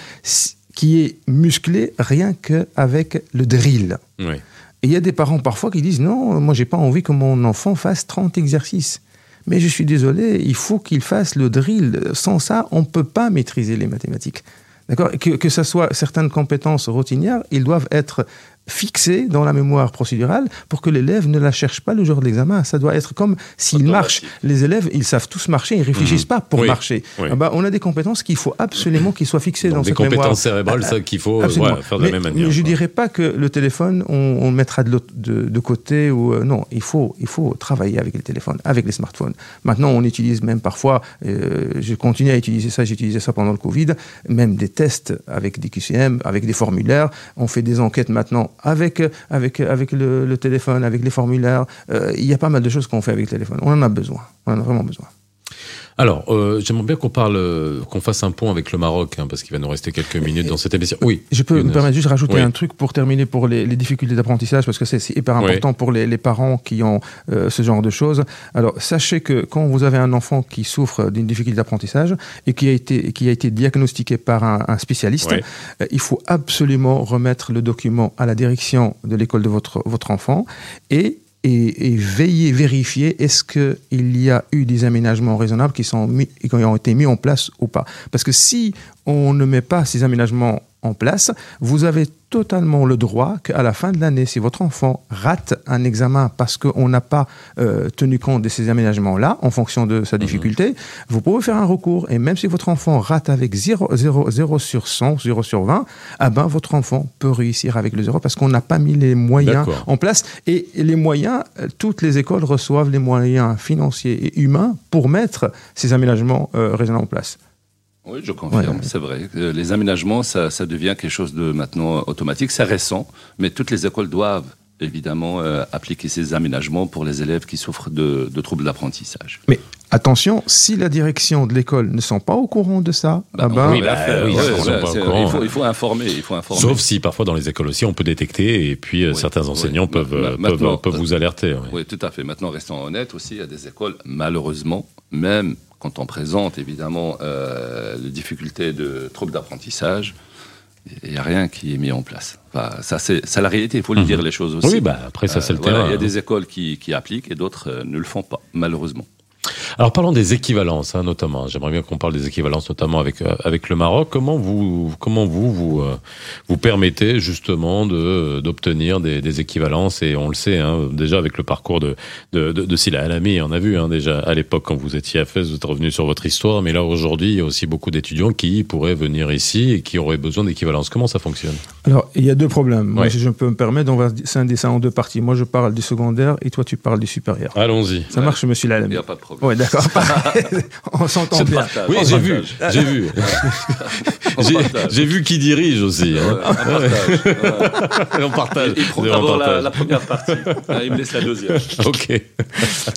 qui est musclée rien qu'avec le drill. Oui. Et il y a des parents parfois qui disent non, moi j'ai pas envie que mon enfant fasse 30 exercices. Mais je suis désolé, il faut qu'il fasse le drill. Sans ça, on ne peut pas maîtriser les mathématiques. D'accord? Que, que ce soit certaines compétences routinières, ils doivent être fixée dans la mémoire procédurale pour que l'élève ne la cherche pas le jour de l'examen. Ça doit être comme s'il marche. Les élèves, ils savent tous marcher, ils réfléchissent pas pour Mhm. Oui. marcher. Oui. Ah bah, on a des compétences qu'il faut absolument qu'ils soient fixées dans Donc, des cette mémoire. compétences cérébrales, ça qu'il faut euh, ouais, faire de mais, la même manière. mais je dirais pas que le téléphone, on, mettra de, l'autre- de, de côté ou euh, non. Il faut, il faut travailler avec les téléphones, avec les smartphones. Maintenant, on utilise même parfois. euh, je continue à utiliser ça. J'ai utilisé ça pendant le Covid. Même des tests avec des QCM, avec des formulaires. On fait des enquêtes maintenant avec avec le, le téléphone, avec les formulaires. Euh, il y a pas mal de choses qu'on fait avec le téléphone. On en a besoin. On en a vraiment besoin. Alors, euh, j'aimerais bien qu'on parle, euh, qu'on fasse un pont avec le Maroc, hein, parce qu'il va nous rester quelques minutes dans cette émission. Oui. Je peux me permettre juste de rajouter Oui. un truc pour terminer pour les, les difficultés d'apprentissage, parce que c'est hyper Oui. important pour les, les parents qui ont euh, ce genre de choses. Alors, sachez que quand vous avez un enfant qui souffre d'une difficulté d'apprentissage et qui a été, qui a été diagnostiqué par un, un spécialiste, Oui. euh, il faut absolument remettre le document à la direction de l'école de votre, votre enfant et et, veiller, vérifier est-ce qu'il y a eu des aménagements raisonnables qui, sont mis, qui ont été mis en place ou pas. Parce que si on ne met pas ces aménagements en place, vous avez totalement le droit qu'à la fin de l'année, si votre enfant rate un examen parce qu'on n'a pas euh, tenu compte de ces aménagements-là, en fonction de sa difficulté, vous pouvez faire un recours. Et même si votre enfant rate avec 0, 0, 0 sur 100, 0 sur 20, ah ben, votre enfant peut réussir avec le 0 parce qu'on n'a pas mis les moyens en place. Et les moyens, euh, toutes les écoles reçoivent les moyens financiers et humains pour mettre ces aménagements euh, raisonnables en place. Oui, je confirme, Ouais, c'est vrai. Euh, Les aménagements, ça, ça devient quelque chose de maintenant automatique. C'est récent, mais toutes les écoles doivent évidemment euh, appliquer ces aménagements pour les élèves qui souffrent de, de troubles d'apprentissage. Mais attention, si la direction de l'école ne sont pas au courant de ça, ah ben, oui, bah, oui, pas au c'est- courant. il, faut, il faut informer, il faut informer. Sauf si parfois dans les écoles aussi on peut détecter et puis euh, Oui. certains enseignants Oui. peuvent, euh, peuvent, peuvent vous alerter. Oui, tout à fait. Maintenant, restons honnêtes aussi, il y a des écoles, malheureusement, même quand on présente évidemment euh, les difficultés de troubles d'apprentissage, il n'y a rien qui est mis en place. Enfin, ça, c'est la réalité, il faut lui dire les choses aussi. Mhm. Oui, bah après ça c'est le Euh, terrain. Il y a hein. des écoles qui, qui appliquent et d'autres euh, ne le font pas, malheureusement. Alors parlons des équivalences, hein, notamment. J'aimerais bien qu'on parle des équivalences, notamment avec euh, avec le Maroc. Comment vous comment vous vous euh, vous permettez justement de d'obtenir des, des équivalences? Et on le sait hein, déjà avec le parcours de de, de, de Sila Alami, on a vu hein, déjà à l'époque quand vous étiez à Fès, vous êtes revenu sur votre histoire, mais là aujourd'hui il y a aussi beaucoup d'étudiants qui pourraient venir ici et qui auraient besoin d'équivalence. Comment ça fonctionne? Alors, il y a deux problèmes. Moi, Ouais. si je peux me permettre, on va scinder ça en deux parties. Moi, je parle du secondaire et toi, tu parles du supérieur. Allons-y. Ça marche, monsieur Il Lalem n'y a pas de problème. D'accord. on s'entend bien. partage. Oui, On j'ai vu, j'ai vu. On J'ai- vu qui dirige aussi. Ouais, Hein. on partage. Ouais. on partage. Il prend d'abord la, première partie, Ah, il me laisse la deuxième. Ok.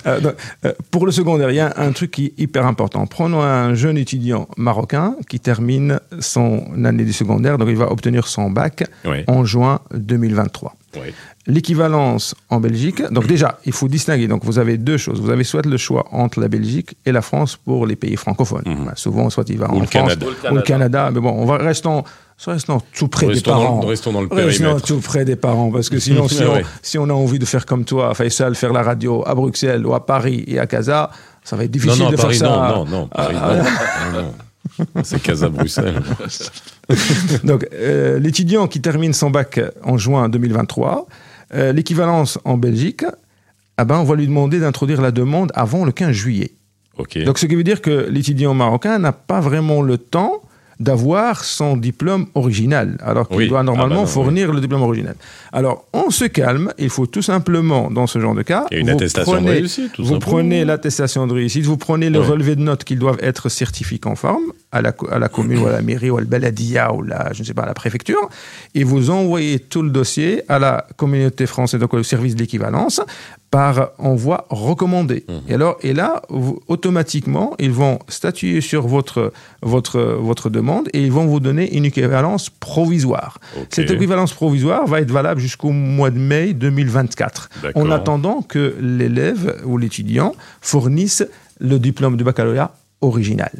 Euh, donc, euh, pour le secondaire, il y a un truc qui est hyper important. Prenons un jeune étudiant marocain qui termine son année du secondaire, donc il va obtenir son bac Oui. en juin 2023. Oui. L'équivalence en Belgique, donc déjà, il faut distinguer. Donc vous avez deux choses. Vous avez soit le choix entre la Belgique et la France pour les pays francophones. Mhm. Ben, souvent, soit il va Ou en le France Canada. ou le Canada. Mais bon, on va restons, restons tout près des Restons parents. restons dans le Restons périmètre. tout près des parents, parce que sinon, si, on, ouais. si on a envie de faire comme toi, Faisal, faire la radio à Bruxelles ou à Paris et à Casa, ça va être Non, difficile non, à de Paris, faire ça. non, non, non, Paris, Ah, non. Non, non. C'est Casa Bruxelles. Donc, euh, l'étudiant qui termine son bac en juin 2023, euh, l'équivalence en Belgique, ah ben, on va lui demander d'introduire la demande avant le 15 juillet. Donc, ce qui veut dire que l'étudiant marocain n'a pas vraiment le temps d'avoir son diplôme original, alors qu'il Oui. doit Ah normalement bah non, fournir le diplôme original. Alors, on se calme, il faut tout simplement, dans ce genre de cas, une vous attestation de prenez, réussite, tout vous simplement. prenez l'attestation de réussite, vous prenez le Ouais. relevé de notes qu'ils doivent être certifiés conformes à la, à la commune ou à la mairie ou à la baladia ou la, je ne sais pas, à la préfecture, et vous envoyez tout le dossier à la communauté française, donc au service de l'équivalence, par envoi recommandé. Mhm. Et alors, et là, vous- automatiquement, ils vont statuer sur votre, votre, votre demande et ils vont vous donner une équivalence provisoire. Cette équivalence provisoire va être valable jusqu'au mois de mai 2024, D'accord. en attendant que l'élève ou l'étudiant fournisse le diplôme de baccalauréat original.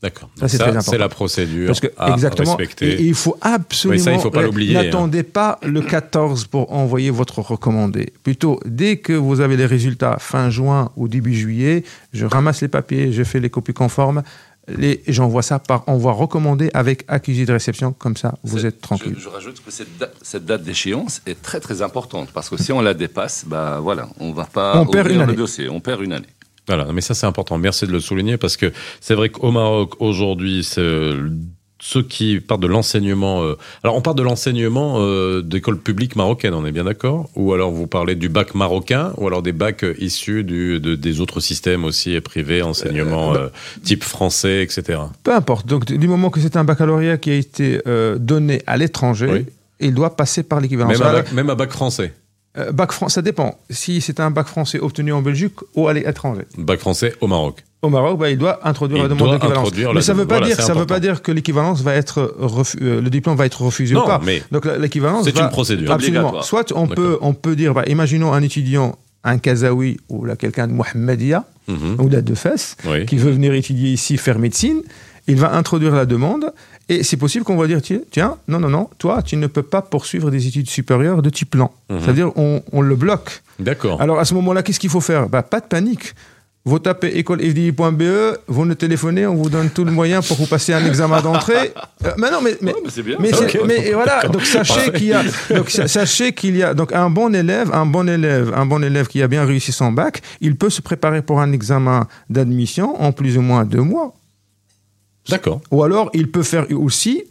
D'accord. Ça, c'est très important. c'est la procédure Parce que, à exactement, respecter. et, et il faut absolument... Oui, ça, il faut pas l'oublier, hein. N'attendez pas le 14 pour envoyer votre recommandé. Plutôt, dès que vous avez les résultats fin juin ou début juillet, je ramasse les papiers, je fais les copies conformes, les, j'envoie ça par envoi recommandé avec accusé de réception, comme ça vous C'est- êtes tranquille. Je, je rajoute que cette, da- cette date d'échéance est très très importante parce que si on la dépasse, bah voilà, on va pas On perd une le année. dossier, on perd une année. Voilà, mais ça c'est important. Merci de le souligner parce que c'est vrai qu'au Maroc aujourd'hui, c'est euh, ceux qui partent de l'enseignement. euh, alors on part de l'enseignement euh, d'école publique marocaine, on est bien d'accord? Ou alors vous parlez du bac marocain, ou alors des bacs euh, issus du, de- des autres systèmes aussi euh, privés, enseignement euh, type français, etc. Peu importe. Donc, du moment que c'est un baccalauréat qui a été donné à l'étranger, Oui. il doit passer par l'équivalence. Même, même un bac français. Euh, bac ça dépend. Si c'est un bac français obtenu en Belgique ou à l'étranger. Bac français au Maroc. Au Maroc, bah, il doit introduire Il la demande d'équivalence. Mais ça ne veut pas Voilà, dire, c'est ça veut important. pas dire que l'équivalence va être refu- euh, le diplôme va être refusé Non, ou pas. mais Donc l'équivalence c'est va- une procédure. Absolument. Soit on peut, on peut dire, bah, imaginons un étudiant, un Kazaoui ou là, quelqu'un de Mohammedia Mhm. ou là de Fès, Oui. qui veut venir étudier ici, faire médecine, il va introduire la demande et c'est possible qu'on va dire tiens, non, non, non, toi, tu ne peux pas poursuivre des études supérieures de type plan. Mhm. C'est-à-dire on, on le bloque. D'accord. Alors à ce moment-là, qu'est-ce qu'il faut faire? Bah, Pas de panique. Vous tapez écolefdi.be, vous nous téléphonez, on vous donne tout le moyen pour vous passer un examen d'entrée. Euh, mais non, mais, mais, Ouais, mais c'est bien. mais, ça. mais voilà, donc sachez qu'il y a, donc sa- sachez qu'il y a, donc un bon élève, un bon élève, un bon élève qui a bien réussi son bac, il peut se préparer pour un examen d'admission en plus ou moins deux mois. D'accord. Ou alors, il peut faire aussi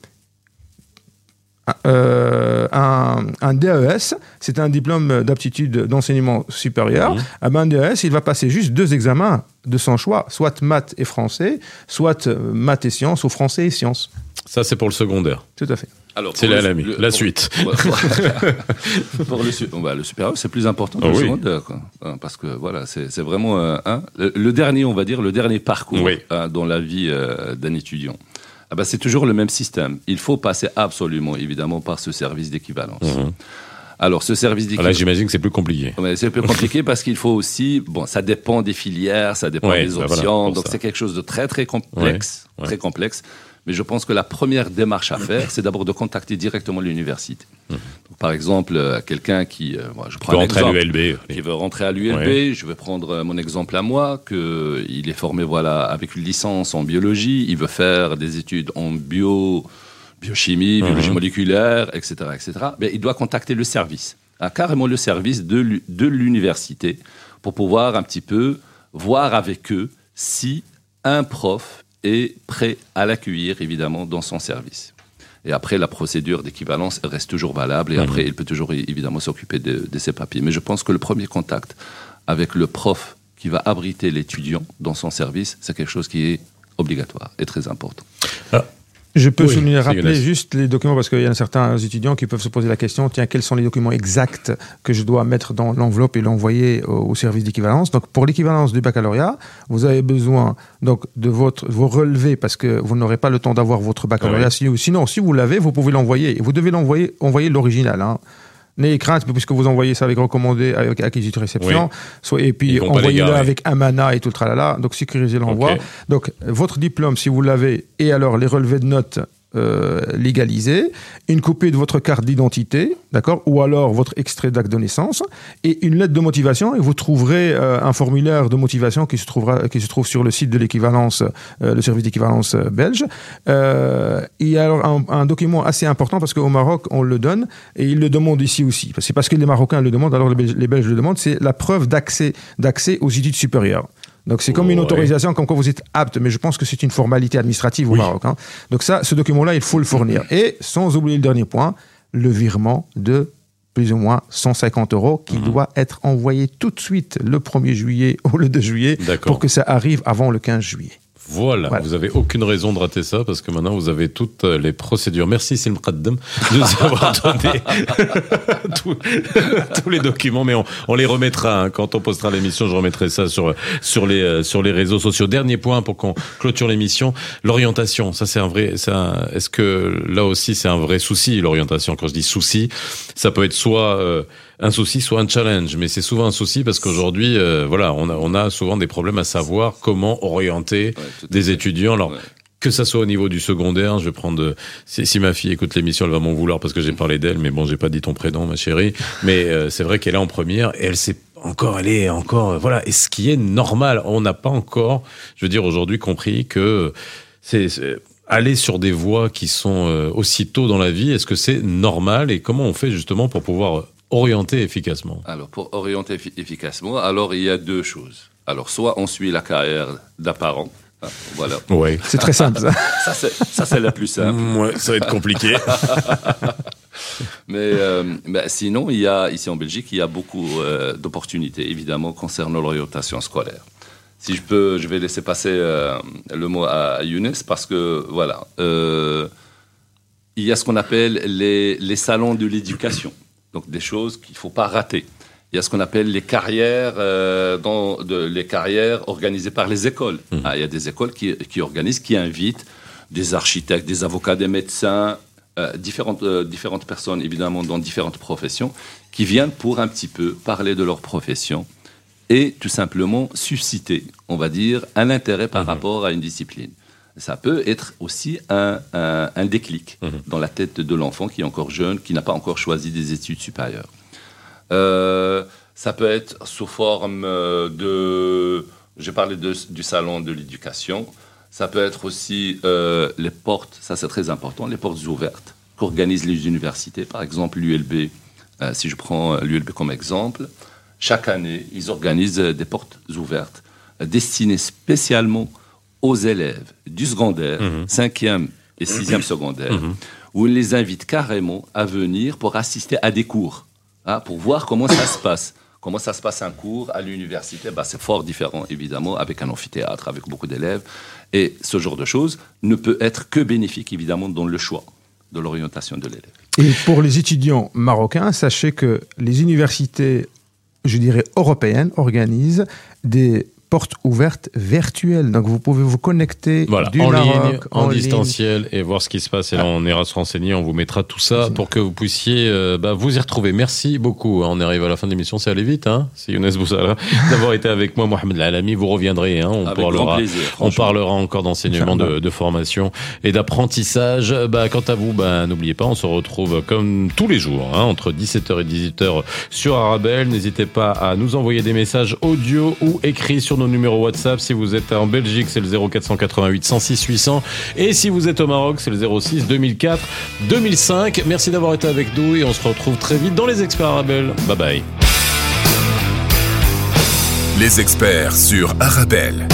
euh, un, un DES, c'est un diplôme d'aptitude d'enseignement supérieur. Ah ben, un DES, il va passer juste deux examens de son choix, soit maths et français, soit euh, maths et sciences, ou français et sciences. Ça c'est pour le secondaire. Tout à fait. Alors, C'est là le- La pour- suite. pour, pour- pour le, bah, le supérieur, c'est plus important que Ah le oui. secondaire. quoi. Hein, Parce que voilà, c'est vraiment euh, hein, le, le dernier, on va dire, le dernier parcours Oui. hein, dans la vie euh, d'un étudiant. Ah bah, c'est toujours le même système. Il faut passer absolument, évidemment, par ce service d'équivalence. Mhm. Alors, ce service Là d'équivalence. j'imagine que c'est plus compliqué. C'est peu compliqué parce qu'il faut aussi, bon, ça dépend des filières, ça dépend Ouais, des bah options, voilà, donc c'est quelque chose de très très complexe, Ouais, ouais. très complexe. Mais je pense que la première démarche à faire, c'est d'abord de contacter directement l'université. Donc, par exemple, euh, quelqu'un qui, euh, moi, je prends un rentrer à exemple, l'ULB. qui veut rentrer à l'ULB, Ouais. je vais prendre euh, mon exemple à moi, que il est formé voilà avec une licence en biologie, il veut faire des études en bio, biochimie, biologie Mhm. moléculaire, etc., etc. Mais il doit contacter le service, ah, carrément le service de l'université, pour pouvoir un petit peu voir avec eux si un prof est prêt à l'accueillir évidemment dans son service. Et après, la procédure d'équivalence reste toujours valable. Et Mhm. après, il peut toujours évidemment s'occuper de, de ses papiers. Mais je pense que le premier contact avec le prof qui va abriter l'étudiant dans son service, c'est quelque chose qui est obligatoire et très important. Je peux Oui, souligner, rappeler juste les documents parce qu'il y a certains étudiants qui peuvent se poser la question tiens, quels sont les documents exacts que je dois mettre dans l'enveloppe et l'envoyer au, au service d'équivalence Donc, pour l'équivalence du baccalauréat, vous avez besoin donc de votre vos relevés parce que vous n'aurez pas le temps d'avoir votre baccalauréat. Ouais. Si- Sinon, si vous l'avez, vous pouvez l'envoyer. Et Vous devez l'envoyer, envoyer l'original. Hein. N'ayez crainte, puisque vous envoyez ça avec recommandé, avec acquisition réception, soit, et puis les envoyez-le avec Amana et tout le tralala. Donc, sécurisez l'envoi. Donc, votre diplôme, si vous l'avez, et alors les relevés de notes euh, une copie de votre carte d'identité, d'accord, ou alors votre extrait d'acte de naissance, et une lettre de motivation, et vous trouverez euh, un formulaire de motivation qui se, trouvera, qui se trouve sur le site de l'équivalence, euh, le service d'équivalence euh, belge. Il y a alors un, un document assez important, parce qu'au Maroc, on le donne, et ils le demandent ici aussi. C'est parce que les Marocains le demandent, alors les Belges, les Belges le demandent, c'est la preuve d'accès d'accès aux études supérieures. Donc c'est comme une autorisation comme quoi vous êtes apte, mais je pense que c'est une formalité administrative au Oui. Maroc. hein. Donc ça, ce document-là, il faut le fournir. Et sans oublier le dernier point, le virement de plus ou moins 150 euros qui doit être envoyé tout de suite le 1er juillet ou le 2 juillet pour que ça arrive avant le 15 juillet. Voilà, Voilà. vous avez aucune raison de rater ça parce que maintenant vous avez toutes euh, les procédures. Merci Sim de nous avoir donné tous, tous les documents, mais on, on les remettra hein. quand on postera l'émission. Je remettrai ça sur sur les euh, sur les réseaux sociaux. Dernier point pour qu'on clôture l'émission, l'orientation. Ça c'est un vrai. Est-ce que là aussi c'est un vrai souci l'orientation? Quand je dis souci, ça peut être soit euh, un souci, soit un challenge, mais c'est souvent un souci parce qu'aujourd'hui, euh, voilà, on a, on a souvent des problèmes à savoir comment orienter Ouais, des étudiants. Alors, Ouais. que ça soit au niveau du secondaire, je vais prendre. euh, Si, si ma fille écoute l'émission, elle va m'en vouloir parce que j'ai parlé d'elle, mais bon, j'ai pas dit ton prénom, ma chérie. Mais euh, c'est vrai qu'elle est en première et elle sait encore, elle est encore, euh, voilà. Et ce qui est normal, on n'a pas encore, je veux dire, aujourd'hui compris que c'est aller sur des voies qui sont euh, aussi tôt dans la vie Est-ce que c'est normal et comment on fait justement pour pouvoir orienter efficacement? Alors, pour orienter effi- efficacement, alors il y a deux choses. Alors, soit on suit la carrière d'un parent. Hein, voilà. Ouais. C'est très simple, ça. Ça, c'est, ça, c'est la plus simple. Ouais, ça va être compliqué. Mais euh, ben, sinon, il y a, ici en Belgique, il y a beaucoup euh, d'opportunités, évidemment, concernant l'orientation scolaire. Si je peux, je vais laisser passer euh, le mot à Younes parce que, voilà, euh, il y a ce qu'on appelle les, les salons de l'éducation. Donc, des choses qu'il ne faut pas rater. Il y a ce qu'on appelle les carrières, euh, dans, de, les carrières organisées par les écoles. Ah, il y a des écoles qui, qui organisent, qui invitent des architectes, des avocats, des médecins, euh, différentes, euh, différentes personnes, évidemment, dans différentes professions, qui viennent pour un petit peu parler de leur profession et tout simplement susciter, on va dire, un intérêt par rapport à une discipline. Ça peut être aussi un, un- un déclic dans la tête de l'enfant qui est encore jeune, qui n'a pas encore choisi des études supérieures. Euh, ça peut être sous forme euh, de... J'ai parlé de- du salon de l'éducation. Ça peut être aussi euh, les portes, ça c'est très important, les portes ouvertes qu'organisent les universités. Par exemple, l'ULB, euh, si je prends l'ULB comme exemple, chaque année, ils organisent des portes ouvertes destinées spécialement aux élèves du secondaire, 5e et 6e secondaire, où ils les invitent carrément à venir pour assister à des cours, hein, pour voir comment ça se passe. Comment ça se passe un cours à l'université? Bah, C'est fort différent, évidemment, avec un amphithéâtre, avec beaucoup d'élèves. Et ce genre de choses ne peut être que bénéfique, évidemment, dans le choix de l'orientation de l'élève. Et pour les étudiants marocains, sachez que les universités, je dirais européennes, organisent des portes ouvertes virtuelles. Donc vous pouvez vous connecter Voilà, du en Maroc, ligne, en, distanciel et voir ce qui se passe. Et là, on ira se renseigner, on vous mettra tout ça pour que vous puissiez euh, bah, vous y retrouver. Merci beaucoup. On arrive à la fin de l'émission, c'est allé vite. Hein c'est Younes Boussala d'avoir été avec moi, Mohamed Lalami. Vous reviendrez. Hein, on Avec grand parlera. plaisir. On parlera encore d'enseignement, de, de formation et d'apprentissage. Bah, quant à vous, bah, n'oubliez pas, on se retrouve comme tous les jours, hein, entre 17h et 18h sur Arabelle. N'hésitez pas à nous envoyer des messages audio ou écrits nos numéros WhatsApp. Si vous êtes en Belgique, c'est le 0488 106 800. Et si vous êtes au Maroc, c'est le 06 2004 2005. Merci d'avoir été avec nous et on se retrouve très vite dans les experts Arabelle. Bye bye. Les experts sur Arabelle.